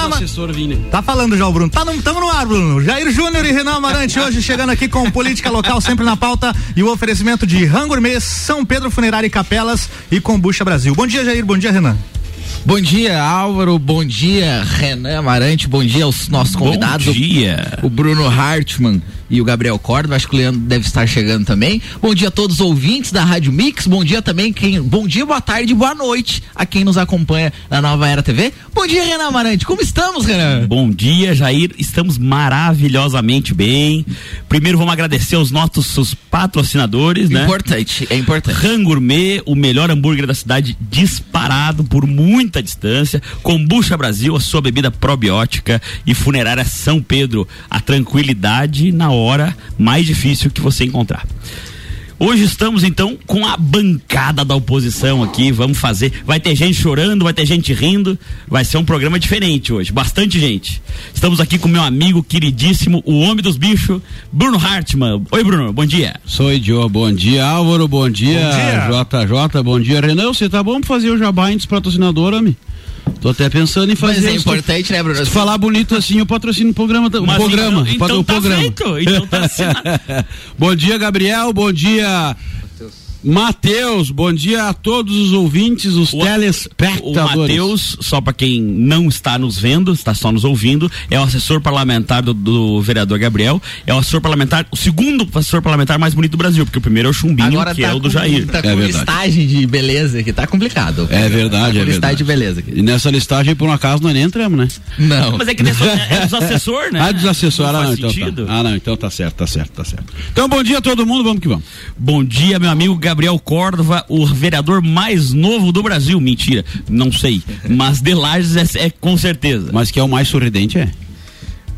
Renan Amarante. Tá falando já o Bruno. Tá no, tamo no ar, Bruno. Jair Júnior e Renan Amarante hoje chegando aqui com política local sempre na pauta e o oferecimento de Rangourmet, São Pedro Funerária e Capelas e Combucha Brasil. Bom dia, Jair. Bom dia, Renan. Bom dia, Álvaro. Bom dia, Renan Amarante. Bom dia aos nossos convidados. Bom dia. O Bruno Hartmann e o Gabriel Córdoba. Acho que o Leandro deve estar chegando também. Bom dia a todos os ouvintes da Rádio Mix. Bom dia também quem. Bom dia, boa tarde, boa noite a quem nos acompanha na Nova Era TV. Bom dia, Renan Amarante. Como estamos, Renan? Bom dia, Jair. Estamos maravilhosamente bem. Primeiro vamos agradecer aos nossos patrocinadores, né? Importante, é importante. Rangourmet, o melhor hambúrguer da cidade, disparado por muita distância. Combucha Brasil, a sua bebida probiótica e funerária São Pedro, a tranquilidade na hora hora mais difícil que você encontrar. Hoje estamos então com a bancada da oposição aqui. Vamos fazer. Vai ter gente chorando, vai ter gente rindo. Vai ser um programa diferente hoje. Bastante gente. Estamos aqui com meu amigo queridíssimo, o homem dos bichos, Bruno Hartmann. Oi, Bruno. Bom dia. Sou idiota. Bom dia, Álvaro. Bom dia, bom dia. JJ. Bom dia, Renan. Você tá bom pra fazer o jabá antes patrocinador, homem? Tô até pensando em fazer. Mas é importante, né, Bruno? Se falar bonito assim, eu patrocino o programa. O Mas programa. Então, então o tá programa. feito. Então tá assim. bom dia, Gabriel. Bom dia. Matheus, bom dia a todos os ouvintes, os O- telespectadores. O Matheus, só para quem não está nos vendo, está só nos ouvindo, é o assessor parlamentar do, do vereador Gabriel, é o assessor parlamentar, o segundo assessor parlamentar mais bonito do Brasil, porque o primeiro é o Chumbinho, Agora que tá é o do com, Jair. Tá É com verdade. listagem de beleza que tá complicado. É verdade, tá é listagem verdade. de beleza aqui. E nessa listagem, por um acaso, nós nem entramos, né? Não. Mas é que nesse- é dos assessor, né? Ah, dos assessores, Não ah, não, faz então sentido. tá. Ah, não, então tá certo, tá certo, tá certo. Então, bom dia a todo mundo, vamos que vamos. Bom dia, meu amigo Gabriel Córdova, o vereador mais novo do Brasil. Mentira, não sei. Mas de Lages é, é com certeza. Mas que é o mais sorridente, é?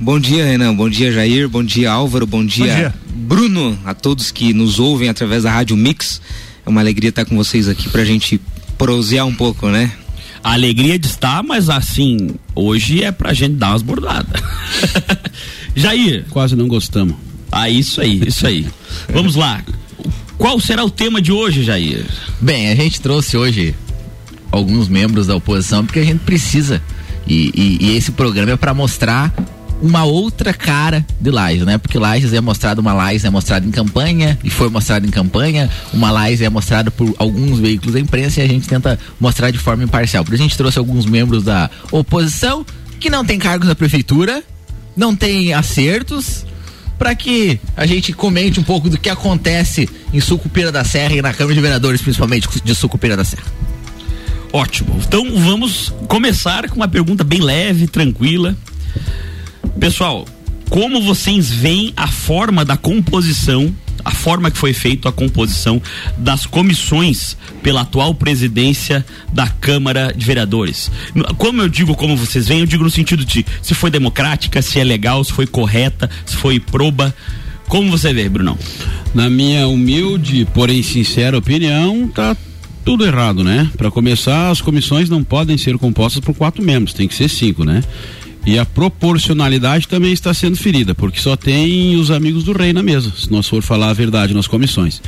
Bom dia, Renan. Bom dia, Jair. Bom dia, Álvaro. Bom dia, dia. Bruno. A todos que nos ouvem através da Rádio Mix. É uma alegria estar com vocês aqui pra gente prosear um pouco, né? A alegria de estar, mas assim, hoje é pra gente dar umas bordadas. Jair, Quase não gostamos. ah, isso aí, isso aí. Vamos lá. Qual será o tema de hoje, Jair? Bem, a gente trouxe hoje alguns membros da oposição porque a gente precisa. E, e- e esse programa é para mostrar uma outra cara de Lages, né? Porque Lages é mostrado, uma Lages é mostrada em campanha e foi mostrado em campanha, uma Lages é mostrada por alguns veículos da imprensa e a gente tenta mostrar de forma imparcial. Por isso a gente trouxe alguns membros da oposição que não tem cargos na prefeitura, não tem acertos, para que a gente comente um pouco do que acontece em Sucupira da Serra e na Câmara de Vereadores, principalmente de Sucupira da Serra. Ótimo. Então vamos começar com uma pergunta bem leve, tranquila. Pessoal, como vocês veem a forma da composição, a forma que foi feita a composição das comissões pela atual presidência da Câmara de Vereadores? Como eu digo como vocês veem, eu digo no sentido de se foi democrática, se é legal, se foi correta, se foi proba. Como você vê, Brunão? Na minha humilde, porém sincera opinião, tá tudo errado, né? Para começar, as comissões não podem ser compostas por quatro membros, tem que ser cinco, né? E a proporcionalidade também está sendo ferida, porque só tem os amigos do rei na mesa, se nós for falar a verdade nas comissões.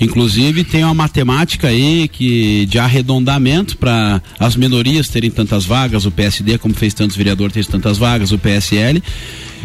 Inclusive tem uma matemática aí que de arredondamento para as minorias terem tantas vagas, o PSD, como fez tantos vereadores, ter tantas vagas, o PSL.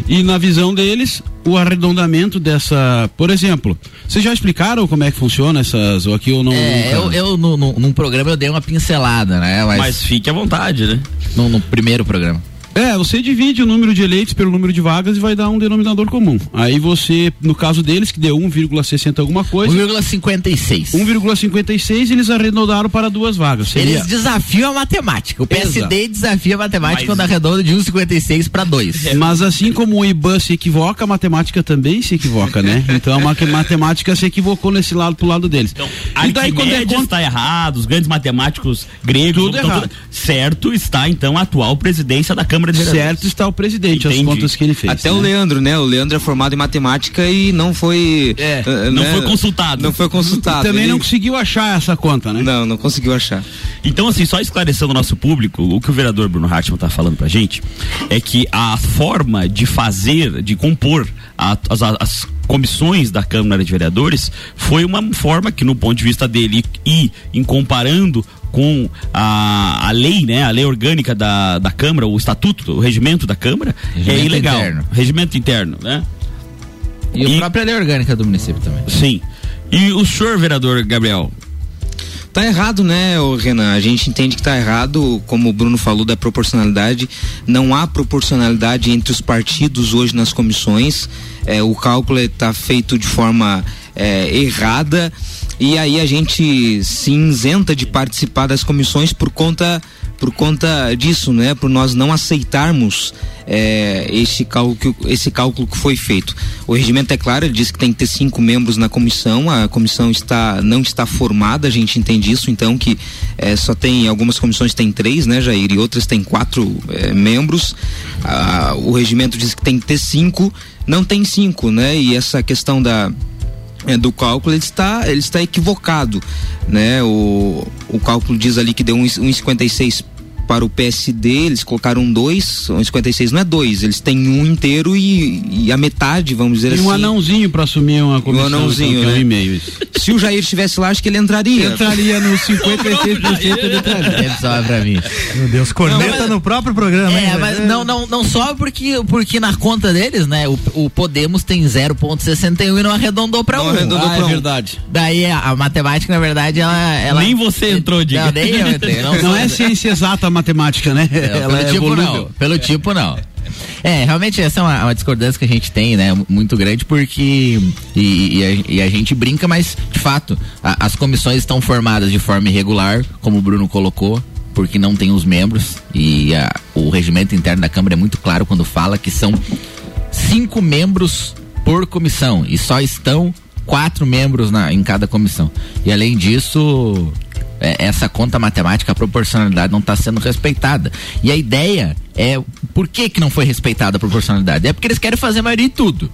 E na visão deles, o arredondamento dessa, por exemplo, vocês já explicaram como é que funciona essas, ou aqui eu não. É, nunca- eu, eu no, no- num programa eu dei uma pincelada, né? Mas, Mas fique à vontade, né? no, no primeiro programa. É, você divide o número de eleitos pelo número de vagas e vai dar um denominador comum. Aí você, no caso deles, que deu 1,60 alguma coisa, 1,56. 1,56 eles arredondaram para duas vagas. Seria Eles desafiam a matemática. O PSD Exato. desafia a matemática Mas- quando arredonda de 1,56 para 2. Mas assim como o IBAN se equivoca, a matemática também se equivoca, né? Então a ma- matemática se equivocou nesse lado pro lado deles. Então, e daí quando é conta, está errado, os grandes matemáticos gregos. Tudo errado. certo está, então, a atual presidência da Câmara de Vereadores. certo está o presidente, as Entendi. contas que ele fez. Até né? o Leandro, né? O Leandro é formado em matemática e não foi. É, eh, não né? foi consultado. Não foi E consultado. também Ele- não conseguiu achar essa conta, né? Não, não conseguiu achar. Então, assim, só esclarecendo o nosso público, o que o vereador Bruno Hartmann está falando pra gente é que a forma de fazer, de compor a- as, as comissões da Câmara de Vereadores foi uma forma que, no ponto de vista dele, e em comparando com a, a lei, né, a lei orgânica da, da Câmara, o estatuto, o regimento da Câmara, Regimento é ilegal. interno. Regimento interno, né? E, E- a própria lei orgânica do município também. Sim. E o senhor, vereador Gabriel? Tá errado, né, Renan? A gente entende que tá errado, como o Bruno falou da proporcionalidade. Não há proporcionalidade entre os partidos hoje nas comissões. É, o cálculo está feito de forma é, errada e aí a gente se isenta de participar das comissões por conta por conta disso, né? Por nós não aceitarmos é, esse, cálculo, esse cálculo que foi feito. O regimento é claro, ele diz que tem que ter cinco membros na comissão, a comissão está, não está formada, a gente entende isso, então que é, só tem, algumas comissões tem três, né, Jair, e outras tem quatro é, membros. Ah, o regimento diz que tem que ter cinco, não tem cinco, né? E essa questão da é, do cálculo ele está ele está equivocado né? O, o cálculo diz ali que deu um, um 56 para o PSD, eles colocaram dois, um 56 não é dois, eles têm um inteiro e, e a metade, vamos dizer E assim. um anãozinho para assumir uma comissão. anãozinho, então, é um né? e-mail. isso. Se o Jair estivesse lá, acho que ele entraria. Entraria no 56% ele entraria. Ele sobra pra mim. Meu Deus, corneta Não, mas- no próprio programa, hein? É, mas não, não, não só porque, porque na conta deles, né, o, o Podemos tem 0,61 e não arredondou pra Não um. arredondou Ah, pra é um. verdade. Daí a, a matemática, na verdade, ela. ela Nem você entrou, diga. Não, nem eu entrei. Não, Não é ciência exata matemática, né? É, Ela pelo é tipo volúvel. não, pelo tipo não. É, realmente essa é uma, uma discordância que a gente tem, né, muito grande, porque e, e a, e a gente brinca, mas de fato a- as comissões estão formadas de forma irregular, como o Bruno colocou, porque não tem os membros e a- o regimento interno da Câmara é muito claro quando fala que são cinco membros por comissão e só estão quatro membros na, em cada comissão. E além disso, é, essa conta matemática, a proporcionalidade não está sendo respeitada. E a ideia é por que, que não foi respeitada a proporcionalidade? É porque eles querem fazer a maioria em tudo.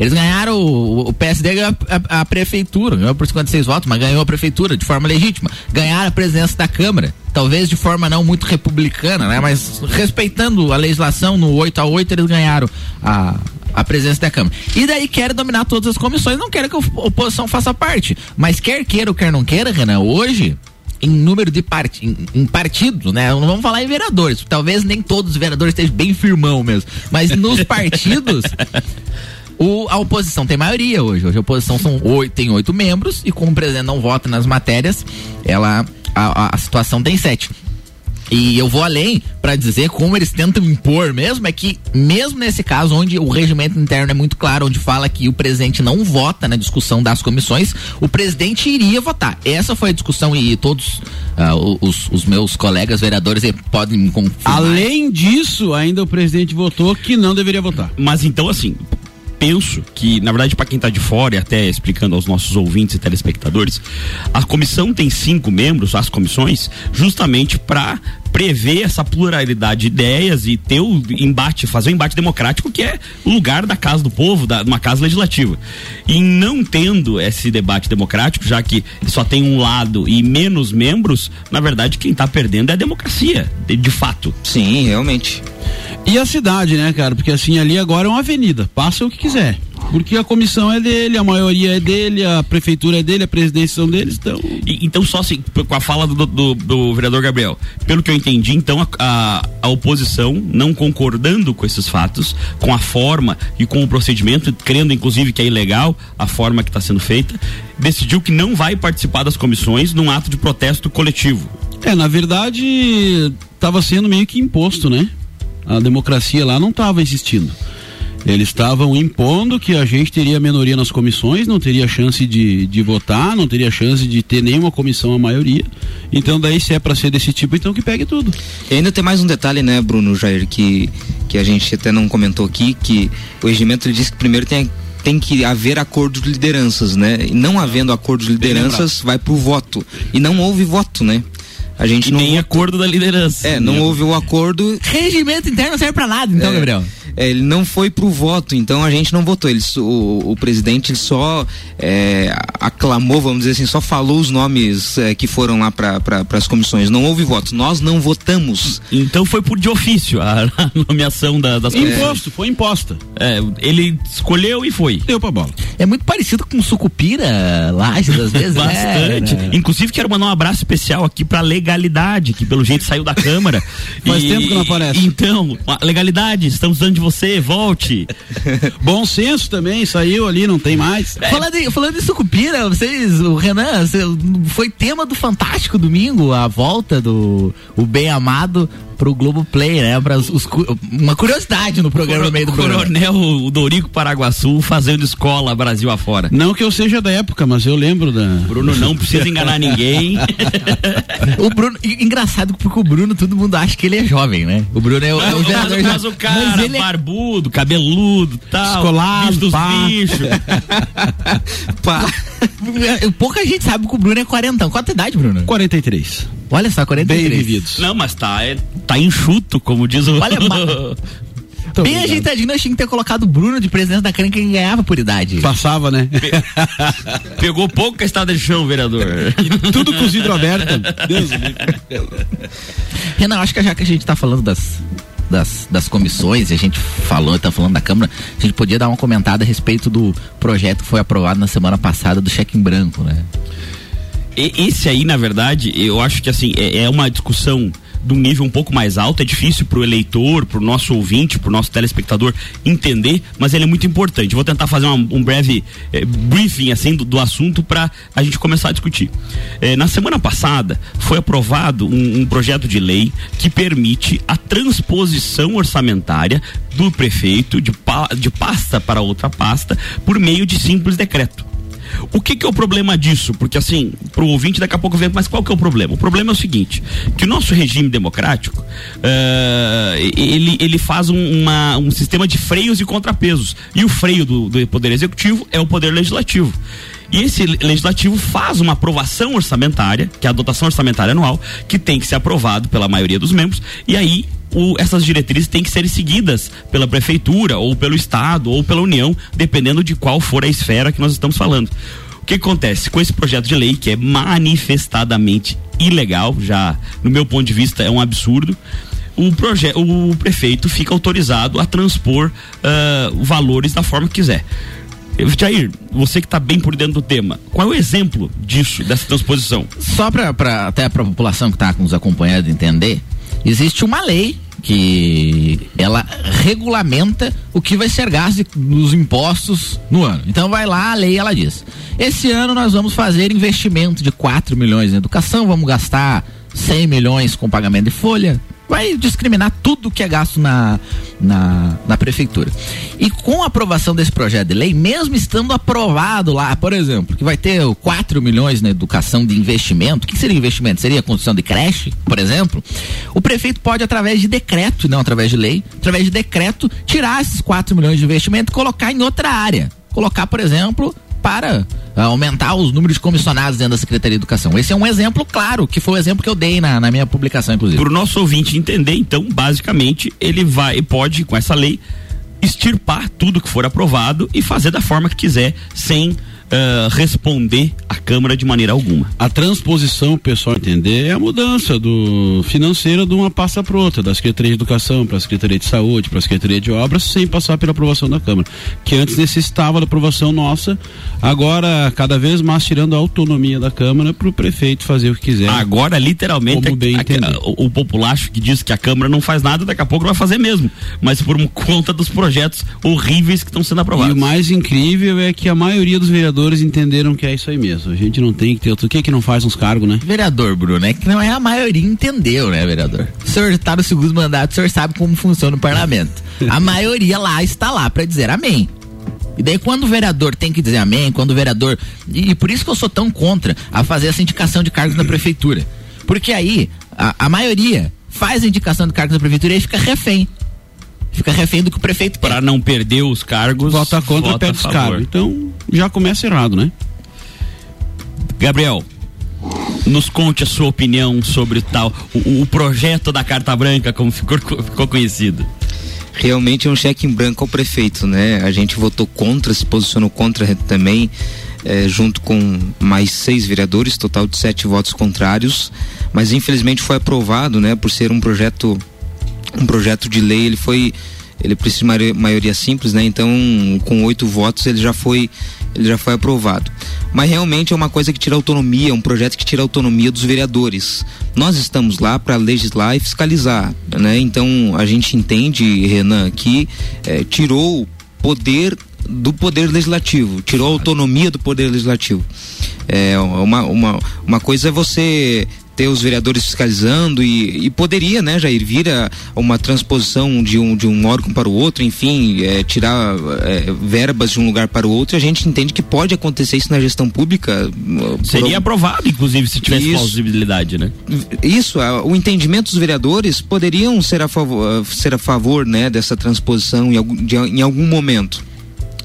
Eles ganharam, o, PSD ganhou a, a- a prefeitura, ganhou por 56 votos, mas ganhou a prefeitura de forma legítima. Ganharam a presidência da Câmara, talvez de forma não muito republicana, né? Mas respeitando a legislação no 8 a 8 eles ganharam a, a presença da Câmara. E daí querem dominar todas as comissões, não querem que a oposição faça parte. Mas quer queira ou quer não queira, Renan, hoje em número de part... em, em partidos, né? Não vamos falar em vereadores. Talvez nem todos os vereadores estejam bem firmão mesmo. Mas nos partidos, o- a oposição tem maioria hoje. Hoje a oposição são oito, tem oito membros e como o presidente não vota nas matérias, ela a, a- a situação tem sete. E eu vou além para dizer como eles tentam impor mesmo, é que mesmo nesse caso onde o regimento interno é muito claro, onde fala que o presidente não vota na discussão das comissões, o presidente iria votar. Essa foi a discussão e todos o- os, os meus colegas vereadores podem me confirmar. Além disso, ainda o presidente votou que não deveria votar. Mas então, assim, penso que, na verdade, para quem tá de fora e até explicando aos nossos ouvintes e telespectadores, a comissão tem cinco membros, as comissões, justamente para prever essa pluralidade de ideias e ter o embate, fazer o embate democrático que é o lugar da casa do povo, da, uma casa legislativa. E não tendo esse debate democrático, já que só tem um lado e menos membros, na verdade quem tá perdendo é a democracia, de, de fato. Sim, realmente. E a cidade, né, cara? Porque assim, ali agora é uma avenida. Passa o que quiser. Porque a comissão é dele, a maioria é dele, a prefeitura é dele, a presidência são deles, então. E- então, só assim, com a fala do, do- do vereador Gabriel, pelo que eu entendi, então a, a- a oposição, não concordando com esses fatos, com a forma e com o procedimento, crendo inclusive que é ilegal a forma que está sendo feita, decidiu que não vai participar das comissões num ato de protesto coletivo. É, na verdade, estava sendo meio que imposto, né? A democracia lá não estava existindo. Eles estavam impondo que a gente teria minoria nas comissões, não teria chance de, de votar, não teria chance de ter nenhuma comissão a maioria. Então, daí, se é para ser desse tipo, então que pegue tudo. E ainda tem mais um detalhe, né, Bruno Jair, que, que a gente até não comentou aqui, que o regimento ele diz que primeiro tem, tem que haver acordo de lideranças, né? E não havendo acordo de lideranças, vai pro voto. E não houve voto, né? A gente E não nem votou. acordo da liderança. É, não Né? houve o acordo. Regimento interno serve pra nada, então, É. Gabriel. É, ele não foi pro voto, então a gente não votou. Ele, o, o presidente ele só é, aclamou, vamos dizer assim, só falou os nomes é, que foram lá para pra, as comissões. Não houve votos. Nós não votamos. Então foi por de ofício a, a nomeação da, das comissões. Imposto, foi imposta. É, ele escolheu e foi. Deu pra bola. É muito parecido com sucupira, lajes às vezes. Né? Bastante. Né? Inclusive quero mandar um abraço especial aqui pra legalidade, que pelo jeito saiu da Câmara. Faz e, tempo que não aparece. Então, legalidade, estamos dando de você, volte. Bom senso também, saiu ali, não tem mais. É. Falando, em, falando em sucupira, vocês, o Renan, foi tema do Fantástico domingo, a volta do o bem amado pro Globo Play, né? Pra os, os, uma curiosidade no programa Coro, no meio do programa. Coronel Dorico Paraguaçu fazendo escola Brasil afora. Não que eu seja da época, mas eu lembro da. Bruno não precisa enganar ninguém. o Bruno, engraçado porque o Bruno, todo mundo acha que ele é jovem, né? O Bruno é o, é o vereador. Mas, o cara, mas ele é barbudo, cabeludo, tal. Escolado, bicho dos pá. bichos. Pouca gente sabe que o Bruno é quarentão. Qual a idade, Bruno? 43. Olha só, 43. Bem vividos. Não, mas tá, é, tá enxuto, como diz o. Olha, Bem ajeitadinho, nós tínhamos que ter colocado o Bruno de presidente da Câmara que ganhava por idade. Passava, né? Pe Pegou pouco a estrada de chão, vereador. E tudo com os vidro aberto. Deus Renan, acho que já que a gente tá falando das, das, das comissões, a gente falou, tá falando da Câmara, a gente podia dar uma comentada a respeito do projeto que foi aprovado na semana passada do cheque em branco, né? esse aí, na verdade, eu acho que assim, é, é uma discussão de um nível um pouco mais alto, é difícil para o eleitor, para o nosso ouvinte, para o nosso telespectador entender, mas ele é muito importante. Vou tentar fazer uma, um breve eh, briefing assim do, do assunto para a gente começar a discutir. Eh, na semana passada foi aprovado um, um projeto de lei que permite a transposição orçamentária do prefeito de, de pasta para outra pasta por meio de simples decreto. O que, que é o problema disso? Porque assim, para o ouvinte daqui a pouco vem, mas qual que é o problema? O problema é o seguinte, que o nosso regime democrático, uh, ele, ele faz um, uma, um sistema de freios e contrapesos. E o freio do, do Poder Executivo é o Poder Legislativo. E esse legislativo faz uma aprovação orçamentária, que é a dotação orçamentária anual, que tem que ser aprovado pela maioria dos membros, e aí o, essas diretrizes têm que ser seguidas pela prefeitura, ou pelo Estado, ou pela União, dependendo de qual for a esfera que nós estamos falando. O que acontece com esse projeto de lei, que é manifestadamente ilegal, já no meu ponto de vista é um absurdo, o, projeto, o prefeito fica autorizado a transpor uh, valores da forma que quiser. Jair, você que está bem por dentro do tema, qual é o exemplo disso, dessa transposição? Só para até para a população que está nos acompanhando entender, existe uma lei que ela regulamenta o que vai ser gasto nos impostos no ano. Então vai lá, a lei ela diz: esse ano nós vamos fazer investimento de 4 milhões em educação, vamos gastar 100 milhões com pagamento de folha, vai discriminar tudo que é gasto na, na, na, prefeitura. E com a aprovação desse projeto de lei, mesmo estando aprovado lá, por exemplo, que vai ter 4 milhões na educação de investimento, o que seria investimento? Seria construção de creche, por exemplo? O prefeito pode, através de decreto, não através de lei, através de decreto, tirar esses 4 milhões de investimento e colocar em outra área. Colocar, por exemplo, para ah, aumentar os números de comissionados dentro da Secretaria de Educação. Esse é um exemplo claro, que foi o exemplo que eu dei na, na minha publicação, inclusive. Para o nosso ouvinte entender, então, basicamente, ele vai, pode, com essa lei, extirpar tudo que for aprovado e fazer da forma que quiser, sem uh, responder à Câmara de maneira alguma. A transposição, o pessoal entender, é a mudança do financeira de uma pasta para outra, da Secretaria de Educação para a Secretaria de Saúde, para a Secretaria de Obras, sem passar pela aprovação da Câmara. Que antes necessitava da aprovação nossa, agora cada vez mais tirando a autonomia da Câmara para o prefeito fazer o que quiser. Agora, literalmente, como bem a, a, o, o populacho que diz que a Câmara não faz nada, daqui a pouco vai fazer mesmo. Mas por conta dos projetos horríveis que estão sendo aprovados. E o mais incrível é que a maioria dos vereadores vereadores entenderam que é isso aí mesmo. A gente não tem que ter outro. O que é que não faz uns cargos, né? Vereador, Bruno, é que não é a maioria entendeu, né, vereador? O senhor tá no segundo mandato, o senhor sabe como funciona o parlamento. A maioria lá está lá para dizer amém. E daí quando o vereador tem que dizer amém, quando o vereador. E, e, por isso que eu sou tão contra a fazer essa indicação de cargos na prefeitura. Porque aí a, a maioria faz a indicação de cargos na prefeitura e fica refém fica refém do que o prefeito. Para não perder os cargos. Vota contra, vota perde os cargos. Então já começa errado, né? Gabriel, nos conte a sua opinião sobre tal, o, o projeto da Carta Branca, como ficou, ficou conhecido. realmente é um cheque em branco ao prefeito, né? A gente votou contra, se posicionou contra também, eh, junto com mais seis vereadores, total de sete votos contrários, mas infelizmente foi aprovado, né? Por ser um projeto, um projeto de lei, ele foi, ele precisa de maioria simples, né? Então, com oito votos ele já foi, ele já foi aprovado. Mas realmente é uma coisa que tira autonomia, um projeto que tira autonomia dos vereadores. Nós estamos lá para legislar e fiscalizar, né? Então a gente entende, Renan, que eh, tirou poder do poder legislativo, tirou a autonomia do poder legislativo. É uma, uma, uma coisa é você ter os vereadores fiscalizando e, e poderia, né, Jair, vir a uma transposição de um, de um órgão para o outro, enfim, é, tirar é, verbas de um lugar para o outro. A gente entende que pode acontecer isso na gestão pública. Seria por... aprovado, inclusive, se tivesse isso, possibilidade, né? Isso, o entendimento dos vereadores poderiam ser a favor, ser a favor, né, dessa transposição em algum, de, em algum momento.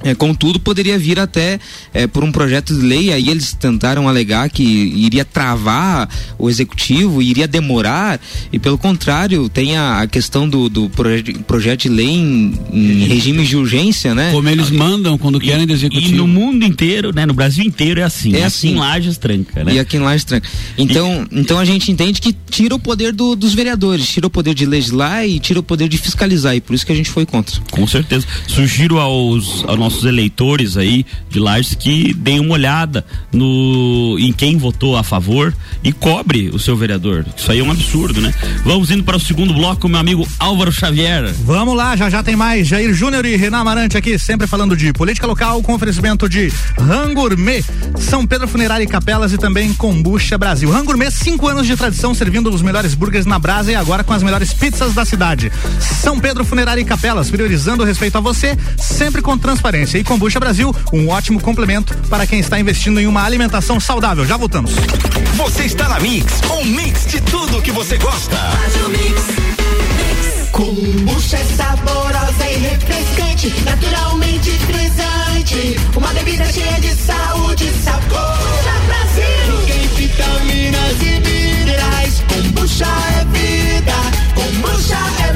É, contudo, poderia vir até é, por um projeto de lei, aí eles tentaram alegar que iria travar o executivo, iria demorar, e pelo contrário, tem a, a questão do, do proje projeto de lei em, em regime de urgência, né? Como eles mandam quando e, querem do executivo. E no mundo inteiro, né? No Brasil inteiro é assim. É assim. Aqui em Lages tranca, né? E aqui em Lages tranca. Então, e... então a gente entende que tira o poder do, dos vereadores, tira o poder de legislar e tira o poder de fiscalizar, e por isso que a gente foi contra. Com certeza. Sugiro aos, aos nossos eleitores aí de Lages que deem uma olhada no em quem votou a favor e cobre o seu vereador. Isso aí é um absurdo, né? Vamos indo para o segundo bloco, meu amigo Álvaro Xavier. Vamos lá, já já tem mais Jair Júnior e Renan Amarante aqui, sempre falando de política local, com oferecimento de Rangourmet, São Pedro Funerária e Capelas e também Combucha Brasil. Rangourmet, cinco anos de tradição servindo os melhores burgers na brasa e agora com as melhores pizzas da cidade. São Pedro Funerária e Capelas, priorizando o respeito a você, sempre com transparência. E Combucha Brasil, um ótimo complemento para quem está investindo em uma alimentação saudável. Já voltamos. Você está na Mix, um mix de tudo que você gosta. Kombucha é saborosa e refrescante, naturalmente frisante. Uma bebida cheia de saúde e sabor. Brasil. Tem vitaminas e minerais. Kombucha é vida. Kombucha é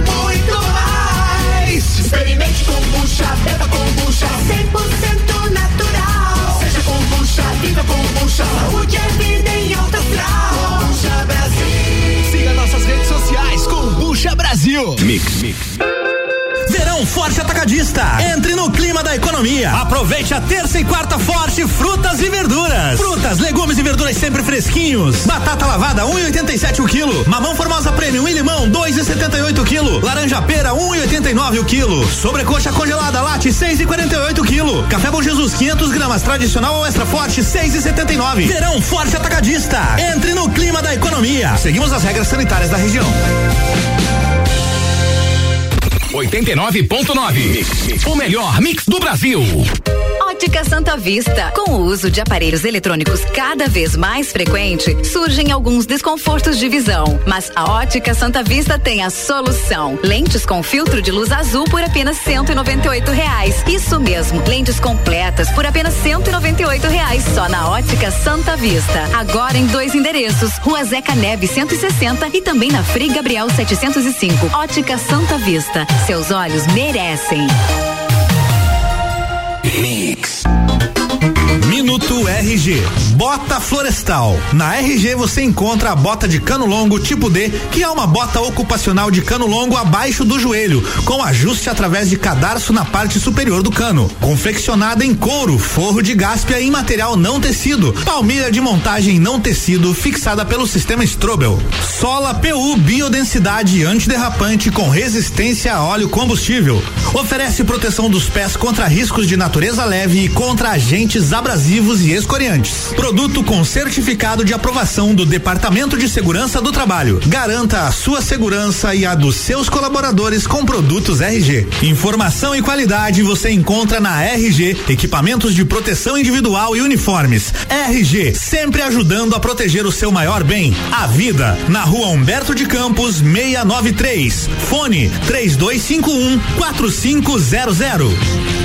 kombucha, beba kombucha. 100% natural. Seja kombucha, viva kombucha. Saúde é vida em alta astral. Kombucha Brasil. Siga nossas redes sociais, Kombucha Brasil. Mix, mix. Verão Forte Atacadista. Entre no clima da economia. Aproveite a terça e quarta forte frutas e verduras. Frutas, legumes e verduras sempre fresquinhos. Batata lavada 1,87 o quilo. Mamão formosa premium e limão 2,78 o quilo. Laranja pera 1,89 o quilo. Sobrecoxa congelada latte 6,48 o quilo. Café Bom Jesus 500 gramas tradicional ou extra forte 6,79. Verão Forte Atacadista. Entre no clima da economia. Seguimos as regras sanitárias da região. 89.9. O melhor mix do Brasil. Ótica Santa Vista. Com o uso de aparelhos eletrônicos cada vez mais frequente, surgem alguns desconfortos de visão. Mas a Ótica Santa Vista tem a solução. Lentes com filtro de luz azul por apenas R$ reais. Isso mesmo, lentes completas por apenas R$ reais só na Ótica Santa Vista. Agora em dois endereços, Rua Zeca Neve 160 e também na Frei Gabriel 705. Ótica Santa Vista. Seus olhos merecem. Mix. Minuto RG. Bota Florestal. Na RG você encontra a bota de cano longo tipo D, que é uma bota ocupacional de cano longo abaixo do joelho, com ajuste através de cadarço na parte superior do cano. Confeccionada em couro, forro de gáspia em material não tecido, palmilha de montagem não tecido fixada pelo sistema Strobel. Sola PU biodensidade antiderrapante com resistência a óleo combustível. Oferece proteção dos pés contra riscos de natureza leve e contra agentes abrasivos e escoriantes. Produto com certificado de aprovação do Departamento de Segurança do Trabalho. Garanta a sua segurança e a dos seus colaboradores com produtos RG. Informação e qualidade você encontra na RG, equipamentos de proteção individual e uniformes. RG, sempre ajudando a proteger o seu maior bem, a vida. Na rua Humberto de Campos, 693. Fone 3251 4500.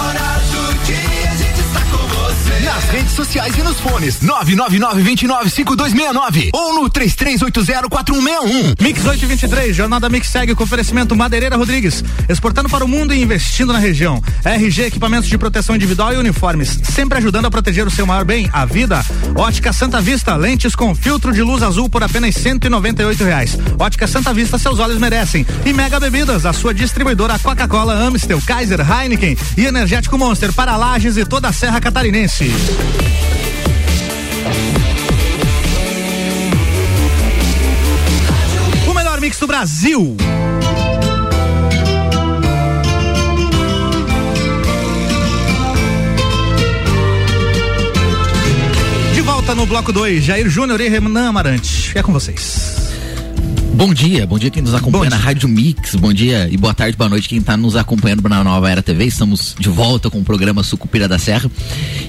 Nas redes sociais e nos fones. 999-295269 ou no 33804161. Mix 823, Jornada Mix segue com oferecimento Madeireira Rodrigues, exportando para o mundo e investindo na região. RG Equipamentos de Proteção Individual e Uniformes, sempre ajudando a proteger o seu maior bem, a vida. Ótica Santa Vista, lentes com filtro de luz azul por apenas 198 reais. Ótica Santa Vista, seus olhos merecem. E Mega Bebidas, a sua distribuidora Coca-Cola, Amstel, Kaiser, Heineken e Energético Monster para Lages e toda a Serra Catarinense. O melhor mix do Brasil. De volta no bloco 2, Jair Júnior e Renan Amarante. É com vocês. Bom dia, bom dia quem nos acompanha na Rádio Mix, bom dia e boa tarde, boa noite quem está nos acompanhando na Nova Era TV. Estamos de volta com o programa Sucupira da Serra.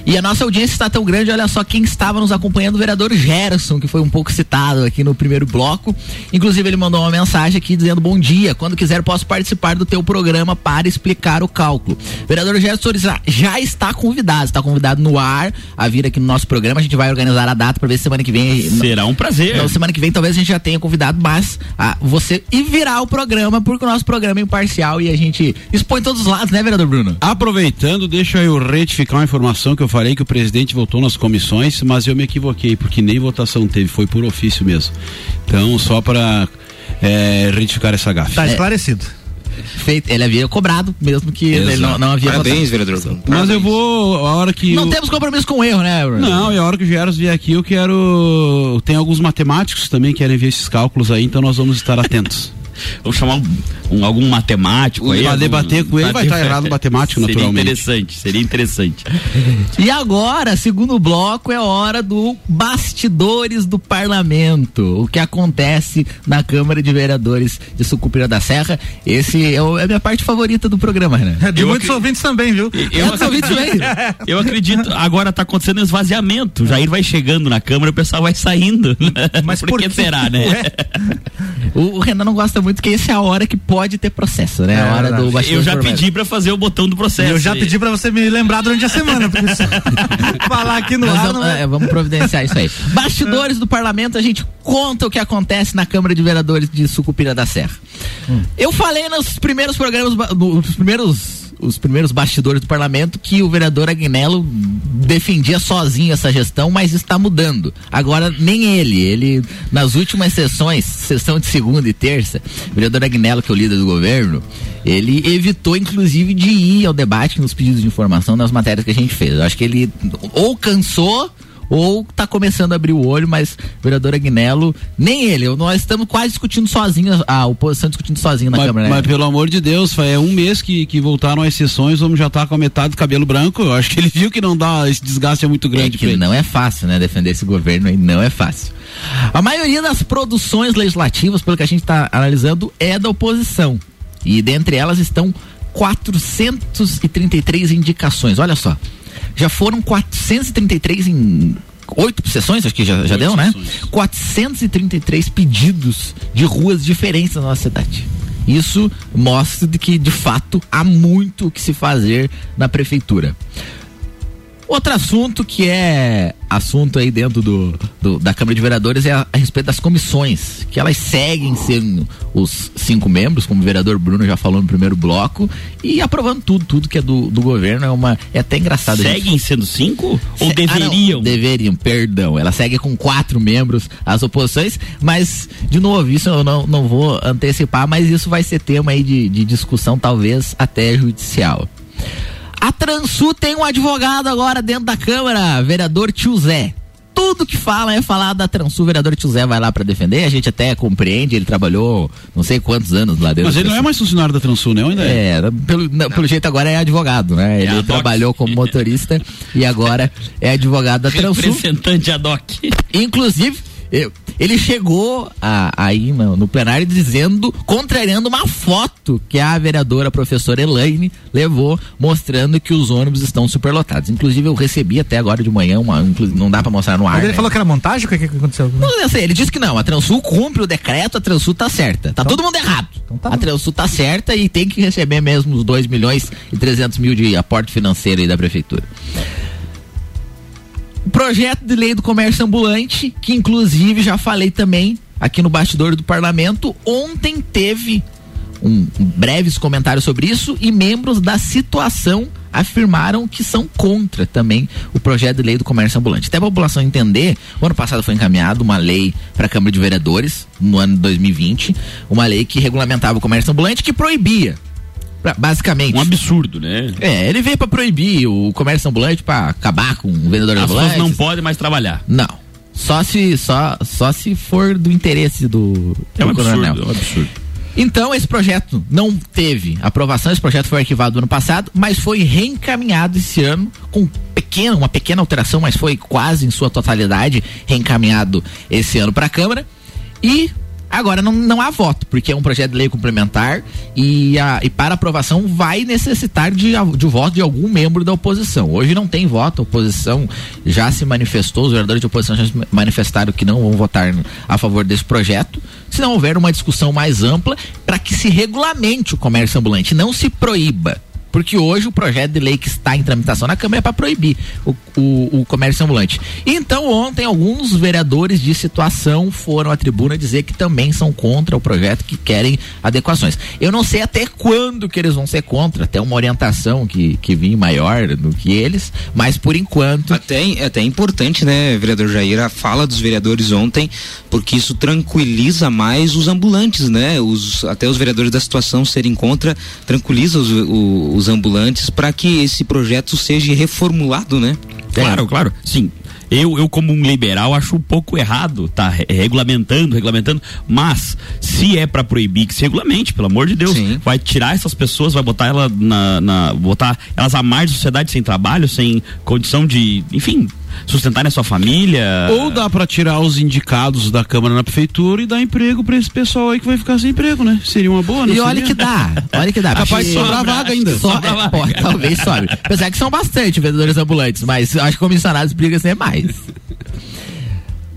E a nossa audiência está tão grande, olha só quem estava nos acompanhando, o vereador Gerson, que foi um pouco citado aqui no primeiro bloco. Inclusive ele mandou uma mensagem aqui dizendo: "Bom dia, quando quiser posso participar do teu programa para explicar o cálculo". Vereador Gerson já, já está convidado, está convidado no ar a vir aqui no nosso programa. A gente vai organizar a data para ver se semana que vem Será um prazer. Não, semana que vem talvez a gente já tenha convidado, mas ah, você e virar o programa, porque o nosso programa é imparcial e a gente expõe todos os lados, né, vereador Bruno? Aproveitando, deixa eu retificar uma informação que eu falei que o presidente votou nas comissões, mas eu me equivoquei, porque nem votação teve, foi por ofício mesmo. Então, só para é, retificar essa gafe. Tá esclarecido. Feito, ele havia cobrado, mesmo que ele não, não havia Parabéns, votado. vereador. Mas eu vou, a hora que. Não eu- temos compromisso com o erro, né, Bruno? Não, e a hora que o Geros vier aqui, eu quero. Tem alguns matemáticos também que querem ver esses cálculos aí, então nós vamos estar atentos. Vamos chamar um, um- algum matemático aí. Pra debater com ele, vai estar errado matemático, seria naturalmente. interessante, seria interessante. E agora, segundo bloco, é hora do bastidores do parlamento. O que acontece na Câmara de Vereadores de Sucupira da Serra. Esse é, o- é a minha parte favorita do programa, né? De Eu muitos acri- ouvintes também, viu? Eu Eu ouvintes acredito, eu acredito, agora tá acontecendo um esvaziamento. O Jair vai chegando na Câmara, o pessoal vai saindo. Mas por, por que quê? será, né? O, o Renan não gosta muito, que essa é a hora que pode ter processo, né? É a hora do bastidor Eu já pedi pra fazer o botão do processo. Eu já E- pedi pra você me lembrar durante a semana, porque se falar aqui no Nós ar. vamos, não é- é, vamos providenciar isso aí. Bastidores do parlamento, a gente conta o que acontece na Câmara de Vereadores de Sucupira da Serra. Eu falei nos primeiros programas, nos primeiros, os primeiros bastidores do parlamento, que o vereador Agnello defendia sozinho essa gestão, mas está mudando. Agora, nem ele. Ele, nas últimas sessões, sessão de segunda e terça, o vereador Agnello, que é o líder do governo, ele evitou, inclusive, de ir ao debate nos pedidos de informação nas matérias que a gente fez. Eu acho que ele ou cansou ou tá começando a abrir o olho, mas o vereador Agnello, nem ele, nós estamos quase discutindo sozinho, a oposição discutindo sozinho na Mas, Câmara, né? mas pelo amor de Deus, é um mês que, que voltaram as sessões, vamos já estar com a metade do cabelo branco. Eu acho que ele viu que não dá, esse desgaste é muito É grande que pra ele. não é fácil, né? Defender esse governo aí não é fácil. A maioria das produções legislativas, pelo que a gente está analisando, é da oposição. E dentre elas estão 433 indicações. Olha só. Já foram 433 em oito sessões, acho que já, já deu, né? sessões. 433 pedidos de ruas diferentes na nossa cidade. Isso mostra que, de fato, há muito o que se fazer na prefeitura. Outro assunto que é assunto aí dentro do, do- da Câmara de Vereadores é a, a respeito das comissões, que elas seguem sendo os cinco membros, como o vereador Bruno já falou no primeiro bloco, e aprovando tudo, tudo que é do, do governo. É uma. É até engraçado. a gente- Seguem sendo cinco? Ou Se- ah, não, deveriam? deveriam, perdão. Ela segue com quatro membros as oposições, mas, de novo, isso eu não, não vou antecipar, mas isso vai ser tema aí de, de discussão, talvez até judicial. A Transu tem um advogado agora dentro da Câmara, vereador Tio Zé. Tudo que fala é falar da Transu, o vereador Tio Zé vai lá pra defender, a gente até compreende, ele trabalhou não sei quantos anos lá dentro. Mas ele não é mais funcionário da Transul, né? Ainda é. É, pelo, não, pelo jeito agora é advogado, né? Ele ad hoc. trabalhou como motorista e agora é advogado da Transul. Representante ad hoc. Inclusive, ele chegou a- aí no, no plenário dizendo, contrariando uma foto que a vereadora professora Elaine levou, mostrando que os ônibus estão superlotados. Inclusive, eu recebi até agora de manhã uma. Não dá pra mostrar no ar. Mas ele né? falou que era montagem? O que, que aconteceu? Não, eu sei, ele disse que não, a Transul cumpre o decreto, a Transul tá certa. Tá todo mundo errado. tá a Transul tá certa e tem que receber mesmo os 2 milhões e 300 mil de aporte financeiro aí da prefeitura. O projeto de lei do comércio ambulante, que inclusive já falei também aqui no bastidor do parlamento, ontem teve um, um breves comentários sobre isso e membros da situação afirmaram que são contra também o projeto de lei do comércio ambulante. Até a população entender, o ano passado foi encaminhado uma lei para a Câmara de Vereadores, no ano de 2020, uma lei que regulamentava o comércio ambulante que proibia pra- basicamente. Um absurdo, né? É, ele veio para proibir o comércio ambulante para acabar com o vendedor As ambulante. pessoas não podem mais trabalhar. Não. Só se só só se for do interesse do, É um do coronel. absurdo, é um absurdo. Então, esse projeto não teve aprovação, esse projeto foi arquivado no ano passado, mas foi reencaminhado esse ano com pequena, uma pequena alteração, mas foi quase em sua totalidade reencaminhado esse ano para a Câmara. E agora não, não há voto, porque é um projeto de lei complementar e, a, e para aprovação vai necessitar de, de voto de algum membro da oposição. Hoje não tem voto, a oposição já se manifestou, os vereadores de oposição já manifestaram que não vão votar a favor desse projeto, se não houver uma discussão mais ampla para que se regulamente o comércio ambulante, não se proíba. Porque hoje o projeto de lei que está em tramitação na Câmara é para proibir o, o, o comércio ambulante. Então, ontem, alguns vereadores de situação foram à tribuna dizer que também são contra o projeto, que querem adequações. Eu não sei até quando que eles vão ser contra, até uma orientação que, que vim maior do que eles, mas por enquanto. Até, é até importante, né, vereador Jair, a fala dos vereadores ontem, porque isso tranquiliza mais os ambulantes, né? Os, até os vereadores da situação serem contra, tranquiliza os, o- os ambulantes para que esse projeto seja reformulado, né? Claro, claro. Sim. Eu, eu, como um liberal, acho um pouco errado tá re- regulamentando, regulamentando, mas se é pra proibir que se regulamente, pelo amor de Deus, vai tirar essas pessoas, vai botar ela na, na- botar elas à margem da sociedade sem trabalho, sem condição de, enfim, sustentarem a sua família. Ou dá pra tirar os indicados da Câmara na Prefeitura e dar emprego pra esse pessoal aí que vai ficar sem emprego, né? Seria uma boa, não E olha seria? que dá, olha que dá. Capaz de sobrar vaga ainda. Só, é, pode, talvez sobe. Apesar que são bastante vendedores ambulantes, mas acho que comissionados brigam ser mais.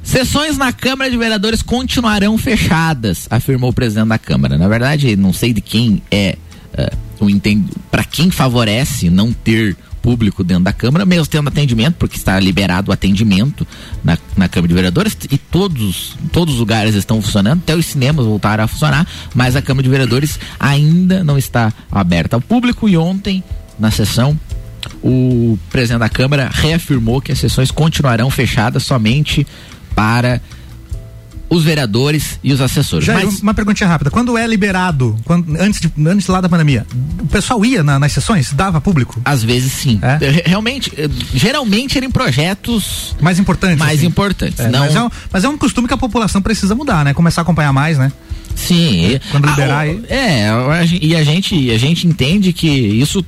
Sessões na Câmara de Vereadores continuarão fechadas, afirmou o presidente da Câmara. Na verdade, não sei de quem é eh, o entendo para quem favorece não ter público dentro da Câmara, mesmo tendo atendimento, porque está liberado o atendimento na, na Câmara de Vereadores e todos, todos os lugares estão funcionando, até os cinemas voltaram a funcionar, mas a Câmara de Vereadores ainda não está aberta ao público e ontem, na sessão, o presidente da Câmara reafirmou que as sessões continuarão fechadas somente para os vereadores e os assessores. Jair, Mas uma perguntinha rápida. Quando é liberado, quando, antes, de, antes lá da pandemia, o pessoal ia na- nas sessões? Dava público? Às vezes sim. É? Realmente, eh, geralmente eram projetos mais importantes. mais assim. importantes. É, não... mas, é um, mas é um costume que a população precisa mudar, né? Começar a acompanhar mais, né? Sim. Quando liberar Ah, o- É, e a gente, a gente entende que isso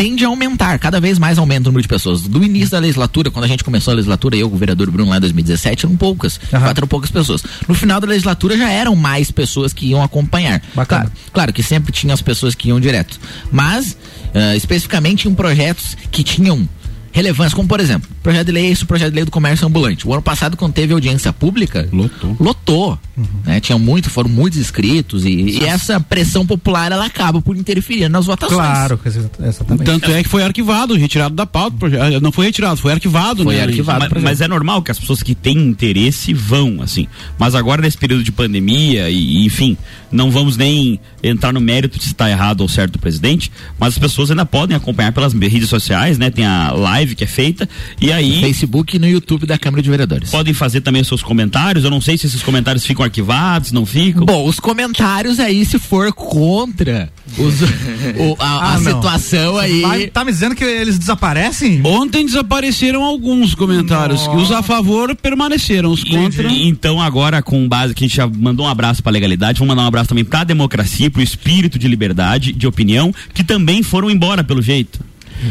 tende a aumentar, cada vez mais aumenta o número de pessoas. Do início da legislatura, quando a gente começou a legislatura, eu, o vereador Bruno lá em 2017, eram poucas, quatro eram poucas pessoas. No final da legislatura já eram mais pessoas que iam acompanhar. Claro, claro que sempre tinha as pessoas que iam direto. Mas, ah, especificamente em projetos que tinham relevância, como por exemplo, projeto de lei, esse projeto de lei do comércio ambulante. O ano passado, quando teve audiência pública, lotou. Lotou. Né? Tinha muito, foram muitos inscritos e, e essa pressão popular ela acaba por interferir nas votações. Claro, exatamente. Tanto é que foi arquivado, retirado da pauta. projeto. Não foi retirado, foi arquivado. Foi né? arquivado. Mas, mas é normal que as pessoas que têm interesse vão, assim. Mas agora, nesse período de pandemia, e, e, enfim, não vamos nem entrar no mérito de se está errado ou certo do presidente, mas as pessoas ainda podem acompanhar pelas redes sociais, né? Tem a live que é feita, e aí. No Facebook e no YouTube da Câmara de Vereadores. Podem fazer também os seus comentários. Eu não sei se esses comentários ficam arquivados, não ficam. Bom, os comentários aí, se for contra os- o- a, a Ah, não. situação aí. Vai- tá me dizendo que eles desaparecem? Ontem desapareceram alguns comentários. que Os a favor permaneceram, os contra. E- Então agora com base que a gente já mandou um abraço pra legalidade, vamos mandar um abraço também pra democracia, pro espírito de liberdade, de opinião, que também foram embora pelo jeito.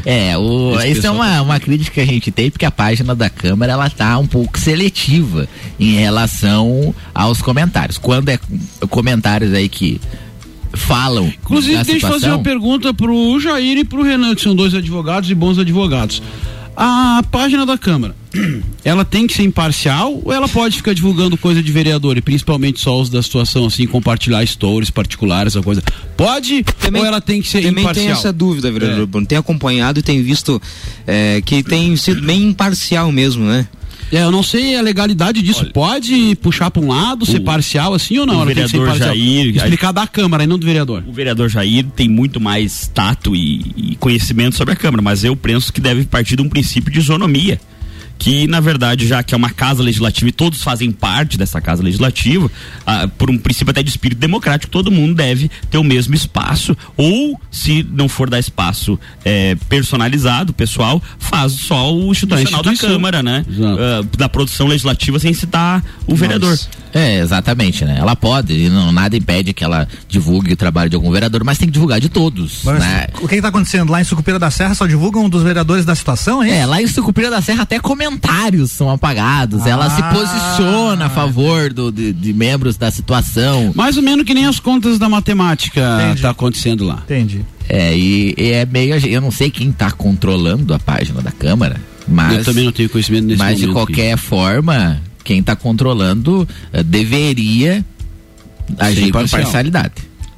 É, o, Esse isso é uma, uma crítica que a gente tem, porque a página da Câmara ela tá um pouco seletiva em relação aos comentários. Quando é comentários aí que falam. Inclusive, deixa eu fazer uma pergunta pro Jair e pro Renan, que são dois advogados e bons advogados. A página da Câmara, ela tem que ser imparcial ou ela pode ficar divulgando coisa de vereador e principalmente só os da situação, assim, compartilhar stories particulares, essa coisa? Pode ou ela tem que ser também imparcial? tem essa dúvida, vereador É. Bruno. Tem acompanhado e tem visto é, que tem sido bem imparcial mesmo, né? É, eu não sei a legalidade disso. Pode puxar para um lado, ser parcial assim ou não? o vereador. Jair- Explicar da Câmara e não do vereador. O vereador Jair tem muito mais tato e, e conhecimento sobre a Câmara, mas eu penso que deve partir de um princípio de isonomia. Que, na verdade, já que é uma casa legislativa e todos fazem parte dessa casa legislativa, ah, por um princípio até de espírito democrático, todo mundo deve ter o mesmo espaço. Ou, se não for dar espaço eh, personalizado, pessoal, faz só o institucional da. Câmara, né? Ah, da produção legislativa sem citar o vereador. É, exatamente, né? Ela pode, e não, nada impede que ela divulgue o trabalho de algum vereador, mas tem que divulgar de todos, Mas né? O que está acontecendo lá em Sucupira da Serra? Só divulgam um dos vereadores da situação, hein? É, lá em Sucupira da Serra até comentários são apagados. ela se Ah. posiciona a favor do, de, de membros da situação. Mais ou menos que nem as contas da matemática Entendi. tá acontecendo lá. Entendi. É, e, e é meio. Eu não sei quem tá controlando a página da Câmara, mas. eu também não tenho conhecimento nesse mas de qualquer forma, quem tá controlando eh, deveria agir com imparcial.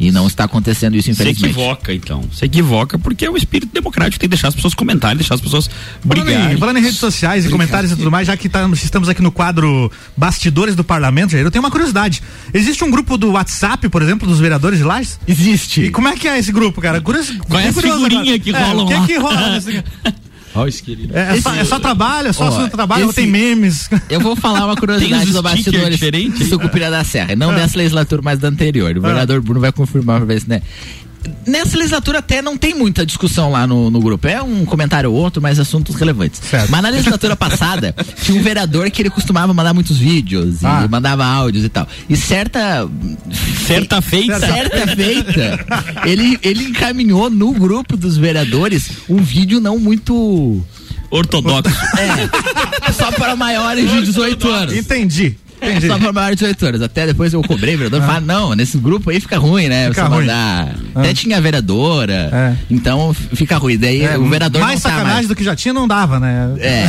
E não está acontecendo isso, Se infelizmente. equivoca, então. Se equivoca porque é o espírito democrático, tem que deixar as pessoas comentarem, deixar as pessoas Falando brigarem. em, falando em redes sociais e comentários e tudo mais, já que tá- estamos aqui no quadro Bastidores do Parlamento, Jair, eu tenho uma curiosidade. Existe um grupo do WhatsApp, por exemplo, dos vereadores de Lages? Existe. E como é que é esse grupo, cara? Curios, Qual é curioso figurinhas agora. que É, rolam O que lá? que rola nesse... Ó, esse querido. É, é só, é só trabalho, é só Ó, assunto trabalho, ou esse- tem memes? Eu vou falar uma curiosidade do sticker bastidores diferente? de Sucupira da Serra. Não dessa legislatura, mas da anterior. O vereador Bruno vai confirmar pra ver se, né? Nessa legislatura até não tem muita discussão lá no, no grupo. É um comentário ou outro, mas assuntos relevantes. Certo. Mas na legislatura passada, tinha um vereador que ele costumava mandar muitos vídeos Ah. e mandava áudios e tal. E certa. Certa feita. Certa feita, ele, ele encaminhou no grupo dos vereadores um vídeo não muito. Ortodoxo. É, só para maiores de 18 anos. Entendi. Entendi. Só para maiores de 18 anos. Até depois eu cobrei, o vereador falou, não, nesse grupo aí fica ruim, né? Fica você ruim. mandar. Ah. Até tinha vereadora, É. então fica ruim. Daí É, o vereador mais não tá sacanagem mais. do que já tinha não dava, né? É.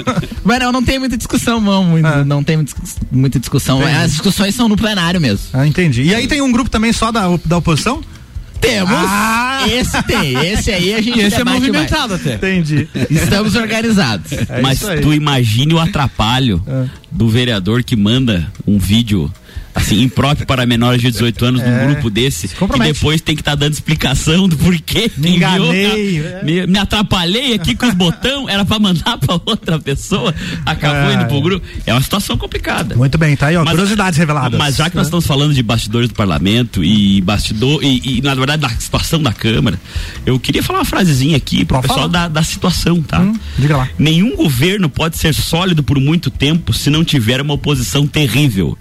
Mas não, não tem muita discussão, não. Muito, Ah. Não tem muita discussão. Entendi. As discussões são no plenário mesmo. Ah, entendi. E aí tem um grupo também só da, da oposição? Temos. Ah! Esse tem. Esse aí a gente Esse é movimentado até. Entendi. mais. Estamos organizados. É Mas tu imagine o atrapalho É. do vereador que manda um vídeo assim, impróprio para menores de 18 anos num É. grupo desse, e compromete. depois tem que estar dando explicação do porquê que Me enganei, cara. é. me, me atrapalhei aqui com os botão, era para mandar para outra pessoa, acabou É. indo pro grupo. É uma situação complicada. Muito bem, tá aí, ó. curiosidades reveladas. Mas já que nós estamos falando de bastidores do parlamento e bastidor e, e, na verdade da situação da Câmara, eu queria falar uma frasezinha aqui pro Pode pessoal da, da situação, tá? Hum, diga lá. Nenhum governo pode ser sólido por muito tempo se não tiver uma oposição terrível.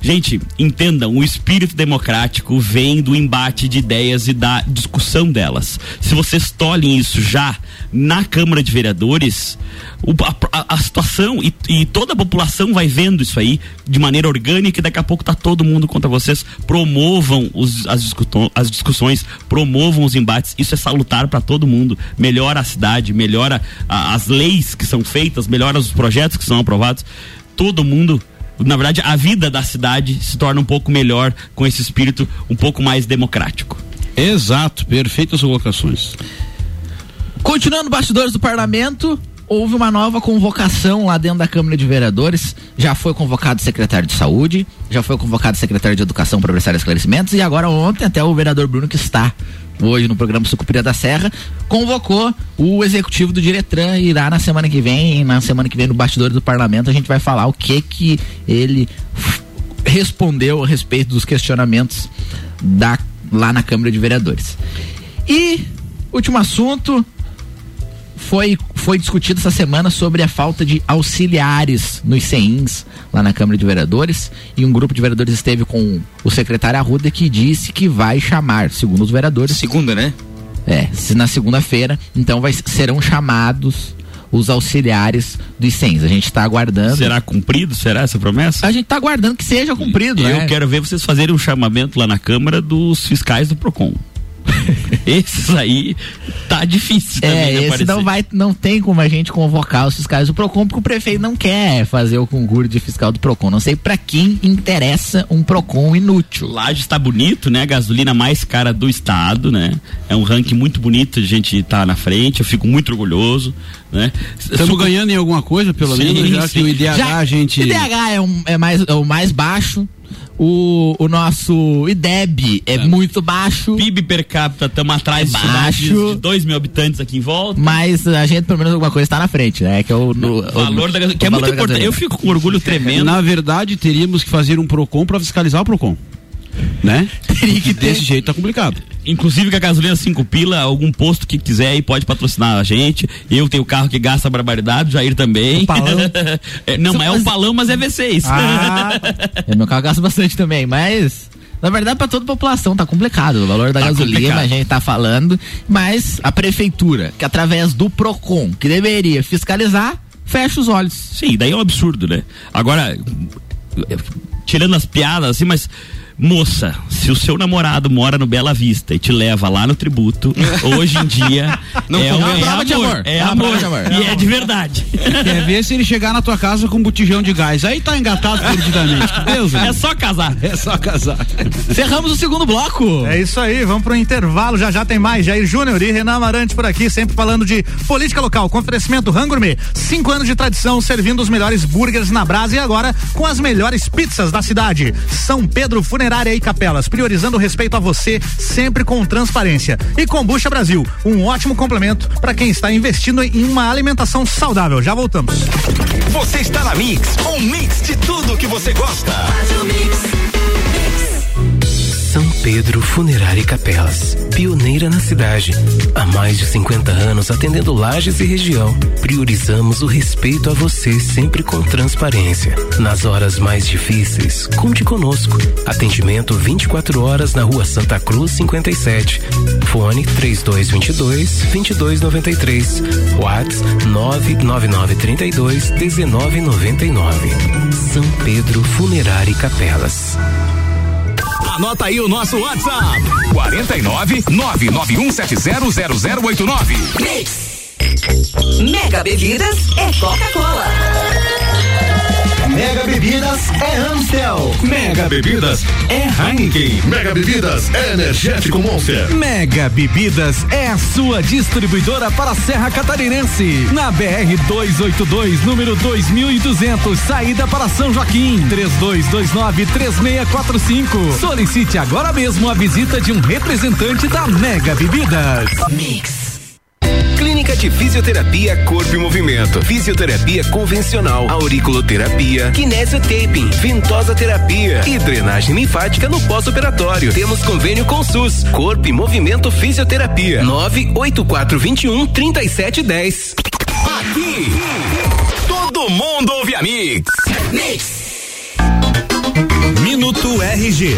Gente, entendam, o espírito democrático vem do embate de ideias e da discussão delas. Se vocês tolhem isso já na Câmara de Vereadores, o- a, a- situação e, e toda a população vai vendo isso aí de maneira orgânica e daqui a pouco tá todo mundo contra vocês. Promovam os- as, as discussões, promovam os embates. Isso é salutar para todo mundo. Melhora a cidade, melhora a- as leis que são feitas, melhora os projetos que são aprovados. Todo mundo na verdade, a vida da cidade se torna um pouco melhor com esse espírito um pouco mais democrático. Exato, perfeitas colocações. Continuando bastidores do parlamento, houve uma nova convocação lá dentro da Câmara de Vereadores. Já foi convocado o secretário de Saúde, já foi convocado o secretário de Educação para prestar esclarecimentos e agora ontem até o vereador Bruno que está hoje no programa Sucupira da Serra convocou o executivo do Diretran e irá na semana que vem, na semana que vem no bastidores do parlamento a gente vai falar o que que ele respondeu a respeito dos questionamentos da lá na Câmara de Vereadores. E último assunto, foi, foi discutido essa semana sobre a falta de auxiliares nos CEINs lá na Câmara de Vereadores e um grupo de vereadores esteve com o secretário Arruda que disse que vai chamar, segundo os vereadores, Segunda, né? É, se na segunda-feira, então vai, serão chamados os auxiliares dos CENS. A gente está aguardando. Será cumprido? Será essa promessa? A gente está aguardando que seja cumprido, Eu né? quero ver vocês fazerem um chamamento lá na Câmara dos fiscais do PROCON. Esses aí tá difícil também É, de esse não vai, não tem como a gente convocar os fiscais do Procon, porque o prefeito não quer fazer o concurso de fiscal do Procon. Não sei pra quem interessa um Procon inútil. Laje está bonito, né? A gasolina mais cara do estado, né? É um ranking muito bonito, a gente tá na frente, eu fico muito orgulhoso, né? Estamos Suco- ganhando em alguma coisa, pelo Sim, menos, já sim. que o IDH Já- a gente. IDH é, um, é, mais, é o mais baixo. O, o nosso IDEB é, muito baixo. PIB per capita, estamos atrás É baixo. de 2 mil habitantes aqui em volta. Mas a gente, pelo menos, alguma coisa está na frente, né? Que é o, no- O valor o- da gasolina, o que é muito importante. Eu fico com orgulho tremendo. Na verdade, teríamos que fazer um PROCON para fiscalizar o PROCON. Né? Teria que ter. Desse jeito tá complicado. Inclusive com a gasolina 5 pila, algum posto que quiser aí pode patrocinar a gente. Eu tenho carro que gasta barbaridade, o Jair também. O palão. É, não, mas é um palão, mas é V6. Ah, É, meu carro gasta bastante também, mas. Na verdade, para toda a população tá complicado. O valor da Tá gasolina complicado. a gente tá falando, mas a prefeitura, que através do PROCON, que deveria fiscalizar, fecha os olhos. Sim, daí é um absurdo, né? Agora, tirando as piadas assim, mas. Moça, se o seu namorado mora no Bela Vista e te leva lá no tributo, hoje em dia Não é, um, É uma é prova de amor. É, É uma amor. de amor. E é de verdade. Quer ver se ele chegar na tua casa com um botijão de gás. Aí tá engatado perdidamente. Deus, É só casar. é só casar. Cerramos o segundo bloco. É isso aí, vamos pro intervalo. Já já tem mais. Jair Júnior e Renan Amarante por aqui, sempre falando de política local, com oferecimento Rangourmet. Cinco anos de tradição, servindo os melhores burgers na brasa e agora com as melhores pizzas da cidade. São Pedro Funerária e Capelas, priorizando o respeito a você, sempre com transparência. E Combucha Brasil, um ótimo complemento para quem está investindo em uma alimentação saudável. Já voltamos. Você está na Mix, um mix de tudo que você gosta. São Pedro Funerária e Capelas, pioneira na cidade. Há mais de 50 anos atendendo lajes e região. Priorizamos o respeito a você sempre com transparência. Nas horas mais difíceis, conte conosco. Atendimento 24 horas na rua Santa Cruz 57. Fone 3222 2293. Whats 99932 1999. São Pedro Funerária e Capelas. Anota aí o nosso WhatsApp: 49 991700089. Mega Bebidas é Coca-Cola. Mega Bebidas é Amstel. Mega Bebidas é Heineken. Mega Bebidas é Energético Monster. Mega Bebidas é a sua distribuidora para a Serra Catarinense. Na BR 282, número 2200, saída para São Joaquim. 3229-3645. Solicite agora mesmo a visita de um representante da Mega Bebidas. Clínica de Fisioterapia Corpo e Movimento. Fisioterapia convencional, auriculoterapia, kinesiotaping, ventosa terapia e drenagem linfática no pós-operatório. Temos convênio com SUS. Corpo e Movimento Fisioterapia. 98421 3710. Aqui, todo mundo ouve a Mix. Minuto RG.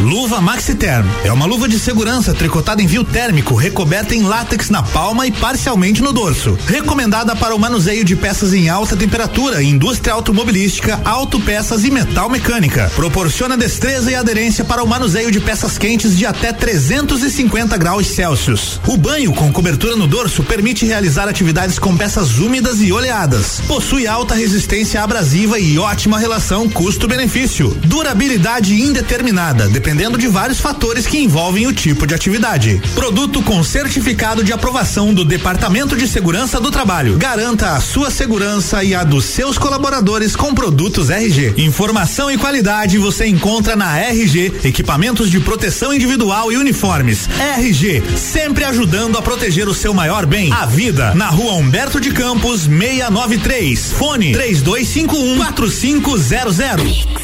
Luva Maxiterm é uma luva de segurança tricotada em fio térmico, recoberta em látex na palma e parcialmente no dorso. Recomendada para o manuseio de peças em alta temperatura, indústria automobilística, autopeças e metal mecânica. Proporciona destreza e aderência para o manuseio de peças quentes de até 350 graus Celsius. O banho com cobertura no dorso permite realizar atividades com peças úmidas e oleadas. Possui alta resistência abrasiva e ótima relação custo-benefício. Durabilidade indeterminada, dependendo de vários fatores que envolvem o tipo de atividade. Produto com certificado de aprovação do Departamento de Segurança do Trabalho. Garanta a sua segurança e a dos seus colaboradores com produtos RG. Informação e qualidade você encontra na RG, equipamentos de proteção individual e uniformes. RG, sempre ajudando a proteger o seu maior bem, a vida. Na rua Humberto de Campos, 693. Fone 3251 4500.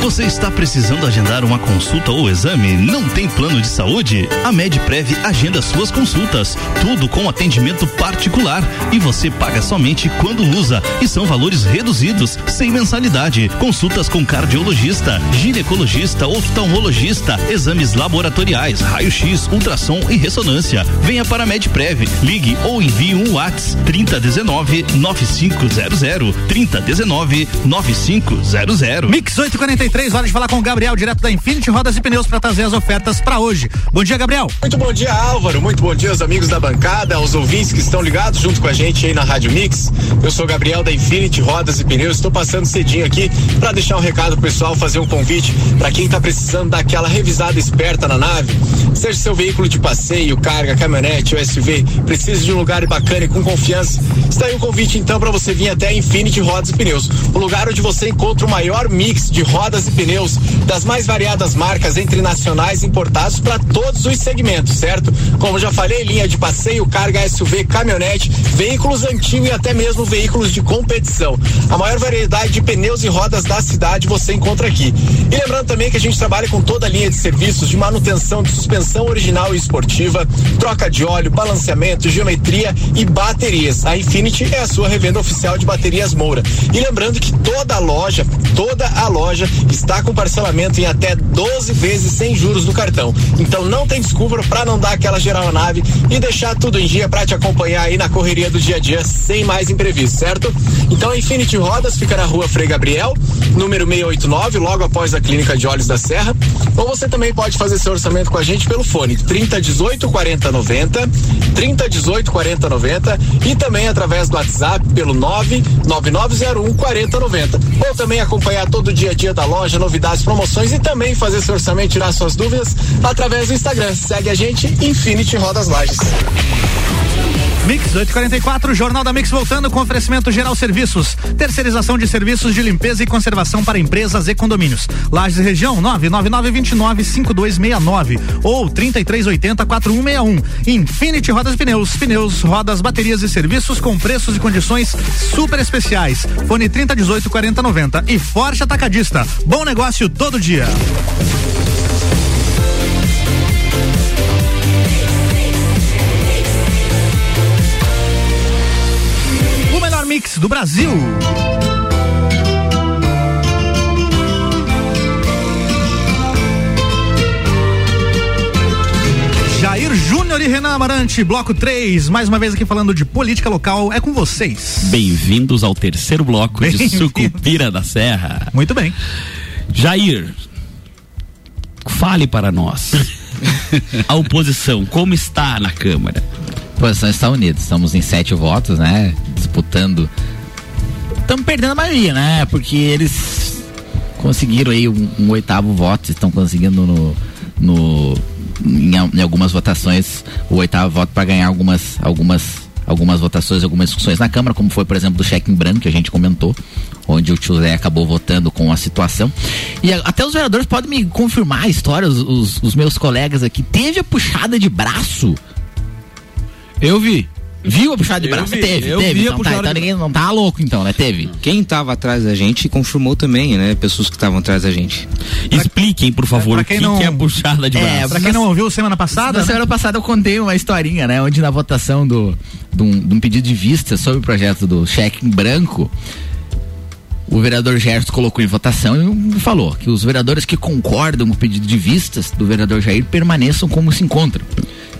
Você está precisando agendar uma consulta ou exame? Não tem plano de saúde? A MedPrev agenda suas consultas, tudo com atendimento particular e você paga somente quando usa e são valores reduzidos, sem mensalidade. Consultas com cardiologista, ginecologista, oftalmologista, exames laboratoriais, raio-x, ultrassom e ressonância. Venha para a MedPrev, ligue ou envie um WhatsApp 3019 9500 3019 9500. Mix 843, hora de falar com o Gabriel, direto da Infinity Rodas e Pneus, para trazer as ofertas para hoje. Bom dia, Gabriel. Muito bom dia, Álvaro. Muito bom dia aos amigos da bancada, aos ouvintes que estão ligados junto com a gente aí na Rádio Mix. Eu sou o Gabriel da Infinity Rodas e Pneus. Estou passando cedinho aqui para deixar um recado pro pessoal, fazer um convite para quem está precisando daquela revisada esperta na nave. Seja seu veículo de passeio, carga, caminhonete ou SUV, precisa de um lugar bacana e com confiança. Está aí o um convite então para você vir até a Infinity Rodas e Pneus, o lugar onde você encontra o maior mix de rodas e pneus das mais variadas marcas entre nacionais e importados para todos os segmentos, certo? Como já falei, linha de passeio, carga SUV, caminhonete, veículos antigos e até mesmo veículos de competição. A maior variedade de pneus e rodas da cidade você encontra aqui. E lembrando também que a gente trabalha com toda a linha de serviços de manutenção de suspensão original e esportiva, troca de óleo, balanceamento, geometria e baterias. A Infinity é a sua revenda oficial de baterias Moura. E lembrando que toda a loja, toda a loja está com parcelamento em até 12 vezes sem juros no cartão. Então não tem desculpa para não dar aquela geral na nave e deixar tudo em dia para te acompanhar aí na correria do dia a dia sem mais imprevisto, certo? Então a Infinity Rodas fica na rua Frei Gabriel, número 689, logo após a Clínica de Olhos da Serra. Ou você também pode fazer seu orçamento com a gente pelo fone 3018 4090, 3018 4090 e também através do WhatsApp pelo 99901 4090. Ou também acompanhar todo o dia a dia da loja, novidades, promoções e também fazer seu orçamento tirar suas dúvidas através do Instagram. Segue a gente, Infinity Rodas Lages. Mix 844, Jornal da Mix voltando com oferecimento geral serviços. Terceirização de serviços de limpeza e conservação para empresas e condomínios. Lages Região 999295269 ou 33804161. Infinity Rodas Pneus, pneus, rodas, baterias e serviços com preços e condições super especiais. Fone 3018 4090 e Forte Atacadista. Bom negócio todo dia. Mix do Brasil. Jair Júnior e Renan Amarante, bloco 3, mais uma vez aqui falando de política local, é com vocês. Bem-vindos ao terceiro bloco de Sucupira da Serra. Muito bem. Jair, fale para nós. A oposição, como está na Câmara? A oposição está unida. Estamos em sete votos, né? Disputando. Estamos perdendo a maioria, né? Porque eles conseguiram aí um, um oitavo voto, estão conseguindo no, no em, em, algumas votações o oitavo voto para ganhar algumas algumas algumas votações, algumas discussões na Câmara, como foi, por exemplo, do cheque em branco que a gente comentou, onde o tio Zé acabou votando com a situação. E até os vereadores podem me confirmar a história, os, os, os meus colegas aqui. Teve a puxada de braço? Eu vi. Viu a puxada de Eu braço? vi, teve, eu teve. vi a Então, tá, puxada então ninguém não tá louco, então, né? Teve. Quem estava atrás da gente confirmou também, né? Pessoas que estavam atrás da gente. Expliquem, por favor, Pra o que, quem não- que é puxada de braço. É, pra quem não ouviu semana passada, Na né? semana passada eu contei uma historinha, né? Onde na votação do, de, um, de um pedido de vista sobre o projeto do cheque em branco, o vereador Gerson colocou em votação e falou que os vereadores que concordam com o pedido de vistas do vereador Jair permaneçam como se encontram.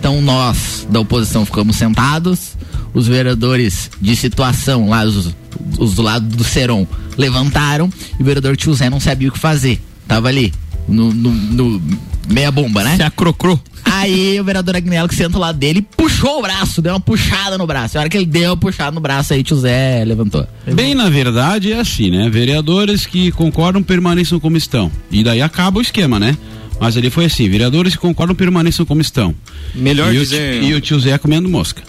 Então nós da oposição ficamos sentados, os vereadores de situação lá, os, os do lado do Seron, levantaram e o vereador Tio Zé não sabia o que fazer. Tava ali, no, no- no meia bomba, né? Se acrocrou. Aí o vereador Agnello que senta lado dele puxou o braço, deu uma puxada no braço. A hora que ele deu uma puxada no braço aí, tio Zé levantou. Bem, na verdade, é assim, né? Vereadores que concordam permaneçam como estão. E daí acaba o esquema, né? Mas ali foi assim: vereadores que concordam permaneçam como estão. Melhor e o, dizer- ti- e o tio Zé comendo mosca.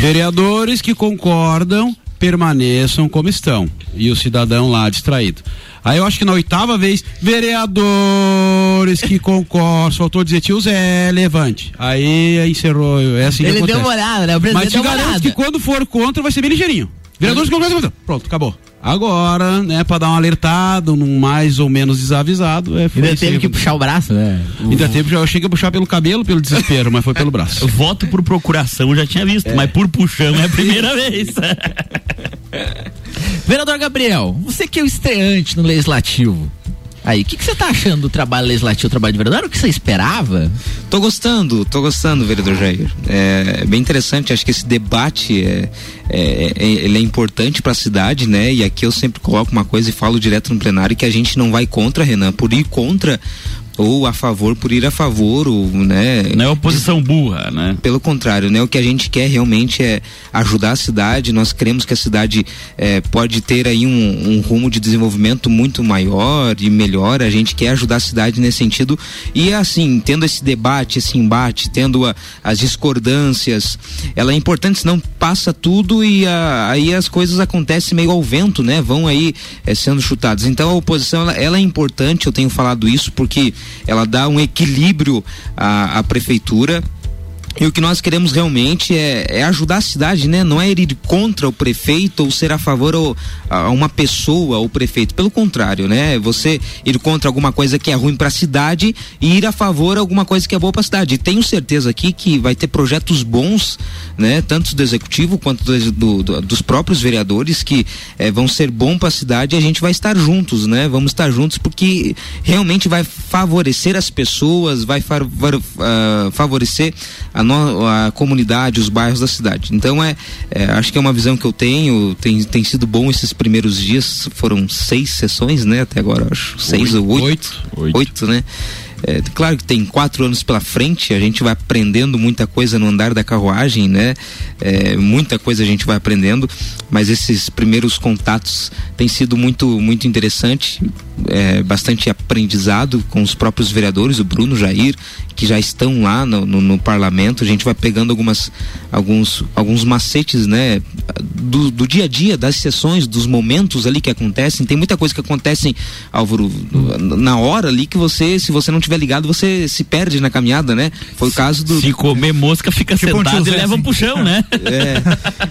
Vereadores que concordam permaneçam como estão. E o cidadão lá distraído. Aí eu acho que na oitava vez, vereadores que concordam, faltou dizer tio Zé, levante. Aí encerrou, é assim que Ele acontece. deu uma olhada, né? O presidente Mas te garanto que quando for contra vai ser bem ligeirinho. Vereadores concordam. Pronto, acabou. Agora, né, pra dar um alertado, num mais ou menos desavisado, é Ainda teve que puxar o braço, né? Ainda teve, eu cheguei a puxar pelo cabelo, pelo desespero, mas foi pelo braço. Voto por procuração eu já tinha visto, mas por puxão é a primeira vez. Vereador Gabriel, você que é o estreante no Legislativo. Aí, o que, você tá achando do trabalho legislativo, do trabalho de vereador? Era o que você esperava? Tô gostando, tô gostando, vereador Jair. É, é bem interessante, acho que esse debate é, é, é- ele é importante para a cidade, né? E aqui eu sempre coloco uma coisa e falo direto no plenário que a gente não vai contra, Renan, por ir contra ou a favor por ir a favor, ou, né? Não é oposição burra, né? Pelo contrário, né? O que a gente quer realmente é ajudar a cidade. Nós queremos que a cidade eh, pode ter aí um, um rumo de desenvolvimento muito maior e melhor. A gente quer ajudar a cidade nesse sentido. E assim, tendo esse debate, esse embate, tendo a- as discordâncias, ela é importante, senão passa tudo e a- aí as coisas acontecem meio ao vento, né? Vão aí eh, sendo chutadas. Então a oposição ela, ela é importante. Eu tenho falado isso porque ela dá um equilíbrio à, à prefeitura. E o que nós queremos realmente é, é ajudar a cidade, né? Não é ir contra o prefeito ou ser a favor ou, a uma pessoa ou prefeito. Pelo contrário, né? Você ir contra alguma coisa que é ruim para a cidade e ir a favor de alguma coisa que é boa para a cidade. E tenho certeza aqui que vai ter projetos bons, né? Tanto do executivo quanto do- do- do- dos próprios vereadores que eh, vão ser bom para a cidade e a gente vai estar juntos, né? Vamos estar juntos porque realmente vai favorecer as pessoas, vai ah, favorecer a, no- a comunidade, os bairros da cidade. Então é, é, acho que é uma visão que eu tenho. Tem, tem sido bom esses primeiros dias. Foram seis sessões, né? Até agora, acho. Seis ou oito. Oito, né? É, claro que tem quatro anos pela frente, a gente vai aprendendo muita coisa no andar da carruagem, né? É, muita coisa a gente vai aprendendo, mas esses primeiros contatos têm sido muito, muito interessante, é, bastante aprendizado com os próprios vereadores, o Bruno, Jair, que já estão lá no, no, no parlamento. A gente vai pegando algumas, alguns, alguns macetes, né? Do, do dia a dia, das sessões, dos momentos ali que acontecem. Tem muita coisa que acontece, Álvaro, na hora ali que você, se você não tiver ligado, você se perde na caminhada, né? Foi o caso do. Se comer mosca, fica Tipo um sentado e tio Zé, leva assim. um puxão, né? É.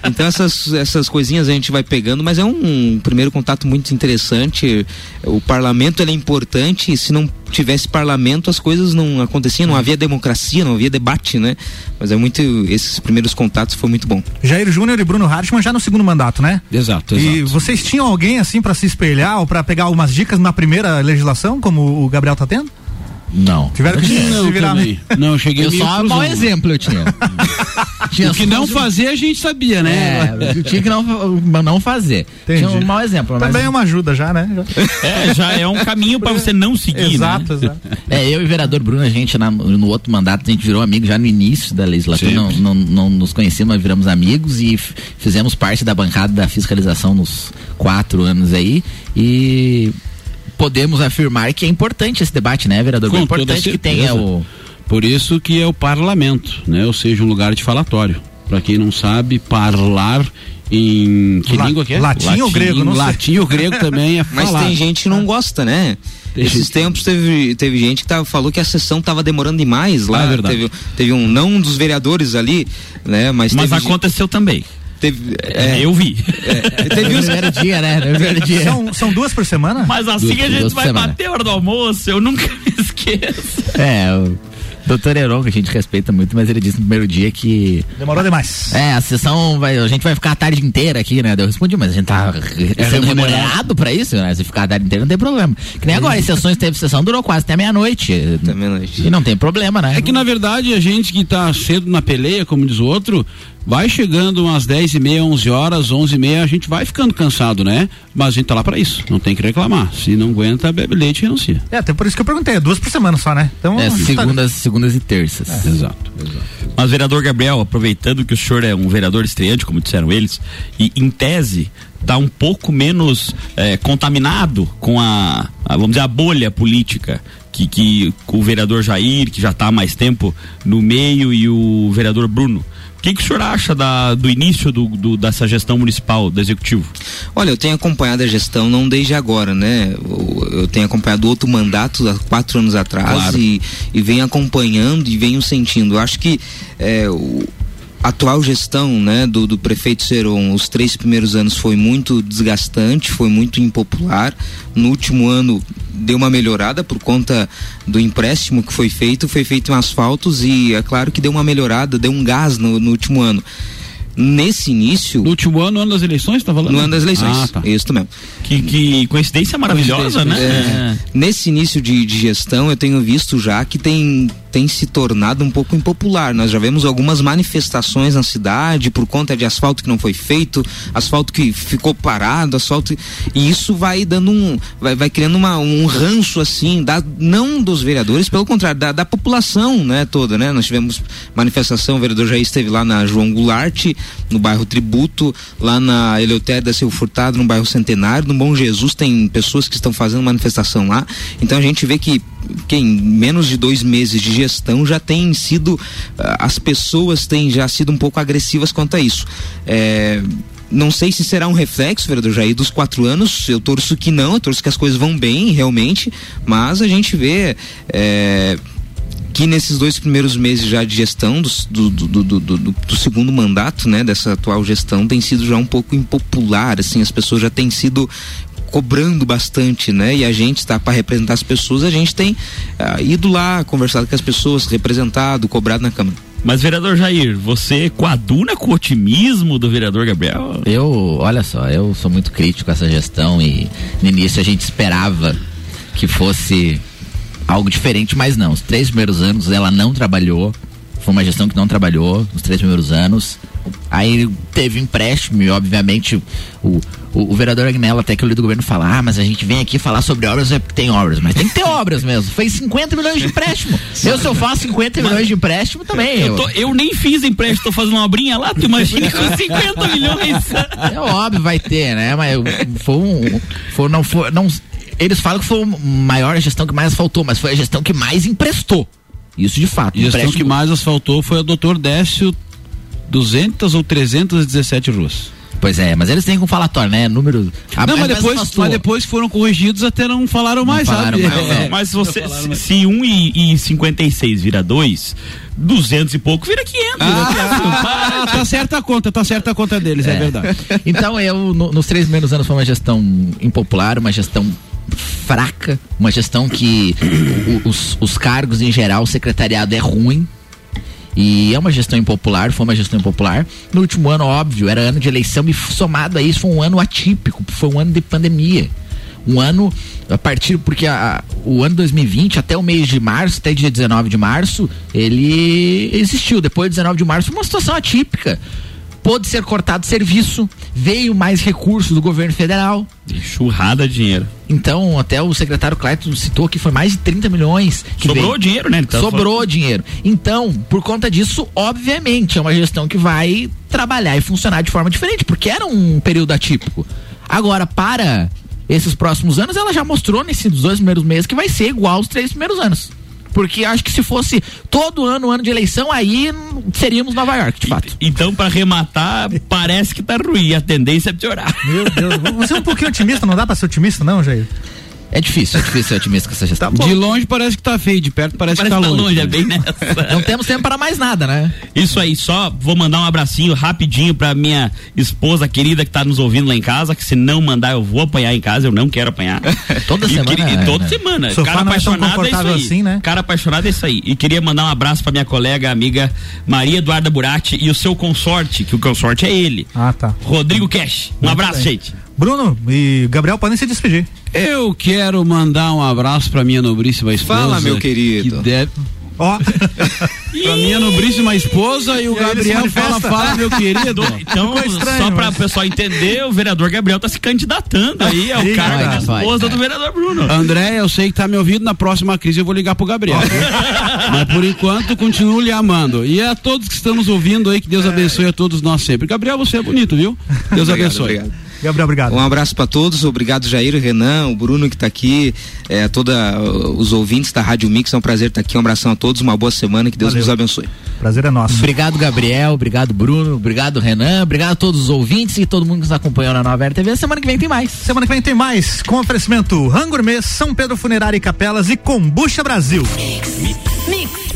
Então essas, essas coisinhas a gente vai pegando, mas é um primeiro contato muito interessante. O parlamento ele é importante, e se não tivesse parlamento as coisas não aconteciam, não havia democracia, não havia debate, né? Mas é muito esses primeiros contatos foi muito bom. Jair Júnior e Bruno Hartmann já no segundo mandato, né? Exato, E vocês tinham alguém assim pra se espelhar ou pra pegar algumas dicas na primeira legislação, como o Gabriel tá tendo? Não. Tiveram que se Não, virar, também. né? Não, eu cheguei Eu só um mau exemplo eu tinha. O que não fazer a gente sabia, né? É, eu tinha que não, não fazer. Entendi. Tinha um mau exemplo. mas- Também é uma ajuda já, né? É, já é um caminho pra você não seguir, Exato, né? exato. É, eu e o vereador Bruno, a gente na- no outro mandato, a gente virou amigo já no início da legislatura, não, não, não nos conhecíamos, mas viramos amigos e fizemos parte da bancada da fiscalização nos quatro anos aí e podemos afirmar que é importante esse debate, né, vereador? é Com toda importante que tenha o... Por isso que é o parlamento, né? Ou seja, um lugar de falatório. Para quem não sabe, parlar em que La- língua que é? latim ou grego, não sei. Latim ou grego também é Mas falar. tem gente que não gosta, né? Tem Esses gente- tempos teve, teve gente que tava, falou que a sessão tava demorando demais lá. Ah, é verdade. Teve, teve um, não dos vereadores ali, né? Mas, Mas aconteceu também. Teve, É, é, eu vi. teve No uns, primeiro dia, né? Primeiro dia. São, são duas por semana? Mas assim Duas- a gente vai semanas. bater a hora do almoço, eu nunca me esqueço. É, o doutor Heron, que a gente respeita muito, mas ele disse no primeiro dia que Demorou demais. É, a sessão vai. A gente vai ficar a tarde inteira aqui, né? Eu respondi, mas a gente tá re- sendo remunerado. remunerado pra isso, né? Se ficar a tarde inteira não tem problema. Que nem agora, as sessões teve sessão, durou quase até meia-noite. Até meia-noite. E não tem problema, né? É que na verdade a gente que tá cedo na peleia, como diz o outro, vai chegando umas 10 e meia, 11 horas, 11 e meia, a gente vai ficando cansado, né? Mas a gente tá lá pra isso, não tem que reclamar. Se não aguenta, bebe leite e renuncia. É, até por isso que eu perguntei, é duas por semana só, né? Então, É, a gente tá- segundas, segundas e terças. Exato. Mas, vereador Gabriel, aproveitando que o senhor é um vereador estreante, como disseram eles, e em tese está um pouco menos eh, contaminado com a, a, vamos dizer, a bolha política que, que o vereador Jair, que já está há mais tempo no meio, e o vereador Bruno. O que, que o senhor acha da- do início do- do- dessa gestão municipal, do executivo? Olha, eu tenho acompanhado a gestão não desde agora, né? Eu, eu tenho acompanhado outro mandato há quatro anos atrás Claro. e, e venho acompanhando e venho sentindo. Eu acho que é, o, atual gestão né, do, do prefeito Seron, os três primeiros anos foi muito desgastante, foi muito impopular. No último ano deu uma melhorada por conta do empréstimo que foi feito, foi feito em asfaltos e é claro que deu uma melhorada, deu um gás no, no último ano. Nesse início. No último ano, ano das eleições, tá falando? No ano das eleições. Ah, tá. Isso mesmo. Que, que coincidência maravilhosa, né? É, nesse início de, de gestão, eu tenho visto já que tem tem se tornado um pouco impopular. Nós já vemos algumas manifestações na cidade por conta de asfalto que não foi feito, asfalto que ficou parado, asfalto e isso vai dando um, vai, vai criando uma, um ranço assim, da, não dos vereadores, pelo contrário, da, da população, né, toda, né? Nós tivemos manifestação, o vereador já esteve lá na João Goulart, no bairro Tributo, lá na Eleutério da Silva Furtado, no bairro Centenário, no Bom Jesus tem pessoas que estão fazendo manifestação lá. Então a gente vê que, que em menos de dois meses de gestão já tem sido, ah, as pessoas têm já sido um pouco agressivas quanto a isso. É, não sei se será um reflexo, vereador Jair, dos quatro anos. Eu torço que não, eu torço que as coisas vão bem, realmente. Mas a gente vê é, que nesses dois primeiros meses já de gestão do, do, do, do segundo mandato, né, dessa atual gestão, tem sido já um pouco impopular. Assim, as pessoas já têm sido cobrando bastante, né? E a gente está para representar as pessoas, a gente tem ah, ido lá, conversado com as pessoas, representado, cobrado na Câmara. Mas, vereador Jair, você coaduna com o otimismo do vereador Gabriel? Eu, olha só, eu sou muito crítico com essa gestão e no início a gente esperava que fosse algo diferente, mas não. Os três primeiros anos ela não trabalhou, foi uma gestão que não trabalhou nos três primeiros anos. Aí teve empréstimo e, obviamente, o, o, o vereador Agnello, até que o líder do governo fala: ah, mas a gente vem aqui falar sobre obras, é porque tem obras. Mas tem que ter obras mesmo. Fez 50 milhões de empréstimo. eu, se eu faço 50 milhões de empréstimo, também. Eu, tô- eu nem fiz empréstimo, tô fazendo uma obrinha lá, tu imagina com 50 milhões. É óbvio, vai ter, né? Mas foi um. Foi, não foi. Não, eles falam que foi a maior gestão que mais faltou, mas foi a gestão que mais emprestou. Isso de fato. A gestão que mais asfaltou foi a doutor Décio 200 ou 317 ruas. Pois é, mas eles têm com falatório, né? Número. a- não, mas mas depois, mas depois foram corrigidos até não falaram mais, falaram sabe? mais, É. não. Mas você, se, se 1 e, e 56 vira 2, 200 e pouco vira 500. Ah, tá certa a conta, tá certa a conta deles, é, verdade. Então, eu, no- nos três primeiros anos foi uma gestão impopular, uma gestão fraca, uma gestão que os, os cargos em geral, o secretariado é ruim. E é uma gestão impopular, foi uma gestão impopular. No último ano, óbvio, era ano de eleição e somado a isso foi um ano atípico, foi um ano de pandemia. Um ano, a partir, porque a- o ano 2020, até o mês de março, até dia 19 de março, ele existiu. Depois de 19 de março, uma situação atípica. Pôde ser cortado serviço, veio mais recursos do governo federal. Churrada de dinheiro. Então, até o secretário Clayton citou que foi mais de 30 milhões. Sobrou veio. dinheiro, né? Tava Sobrou falando. dinheiro. Então, por conta disso, obviamente, é uma gestão que vai trabalhar e funcionar de forma diferente, porque era um período atípico. Agora, para esses próximos anos, ela já mostrou nesses dois primeiros meses que vai ser igual aos três primeiros anos. Porque acho que se fosse todo ano, ano de eleição, aí seríamos Nova York, de fato. Então, pra arrematar, parece que tá ruim. A tendência é piorar. Meu Deus, você é um pouquinho otimista, não dá pra ser otimista, não, Jair? É difícil, é difícil ser otimista com essa gestão. De longe parece que tá feio, de perto parece, Parece que tá tá longe. longe, é bem nessa. Não temos tempo para mais nada, né? Isso aí, só vou mandar um abracinho rapidinho pra minha esposa querida que tá nos ouvindo lá em casa, que se não mandar eu vou apanhar em casa, eu não quero apanhar. Toda E semana, queria- e né? toda semana. Sofá Cara não é apaixonado é isso aí. assim, né? Cara apaixonado é isso aí. E queria mandar um abraço pra minha colega, amiga Maria Eduarda Burati e o seu consorte, que o consorte é ele. Ah, tá. Rodrigo Cash. Um Muito abraço, bem. gente. Bruno e Gabriel podem se despedir. Eu quero mandar um abraço pra minha nobríssima esposa. Fala, meu querido. Que deve... Ó, pra minha nobríssima esposa e o E Gabriel fala, fala, meu querido. Então, Ficou estranho, só pra o mas- pessoal entender, o vereador Gabriel tá se candidatando aí ao Ih, cargo vai, esposa vai. do vereador Bruno. André, eu sei que tá me ouvindo, na próxima crise eu vou ligar pro Gabriel. Mas por enquanto, continuo lhe amando. E a todos que estamos ouvindo aí, que Deus abençoe a todos nós sempre. Gabriel, você é bonito, viu? Deus Obrigado, abençoe. obrigado. Gabriel, obrigado. Um abraço para todos, obrigado Jair, Renan, o Bruno que está aqui, é, toda uh, os ouvintes da Rádio Mix, é um prazer estar aqui, um abração a todos, uma boa semana, que Deus Valeu. nos abençoe. Prazer é nosso. Obrigado, Gabriel. Obrigado, Bruno. Obrigado, Renan. Obrigado a todos os ouvintes e todo mundo que nos acompanhou na Nova RTV. Semana que vem tem mais. Semana que vem tem mais, com oferecimento Rangourmet, São Pedro Funerária e Capelas e Combucha Brasil. Mix.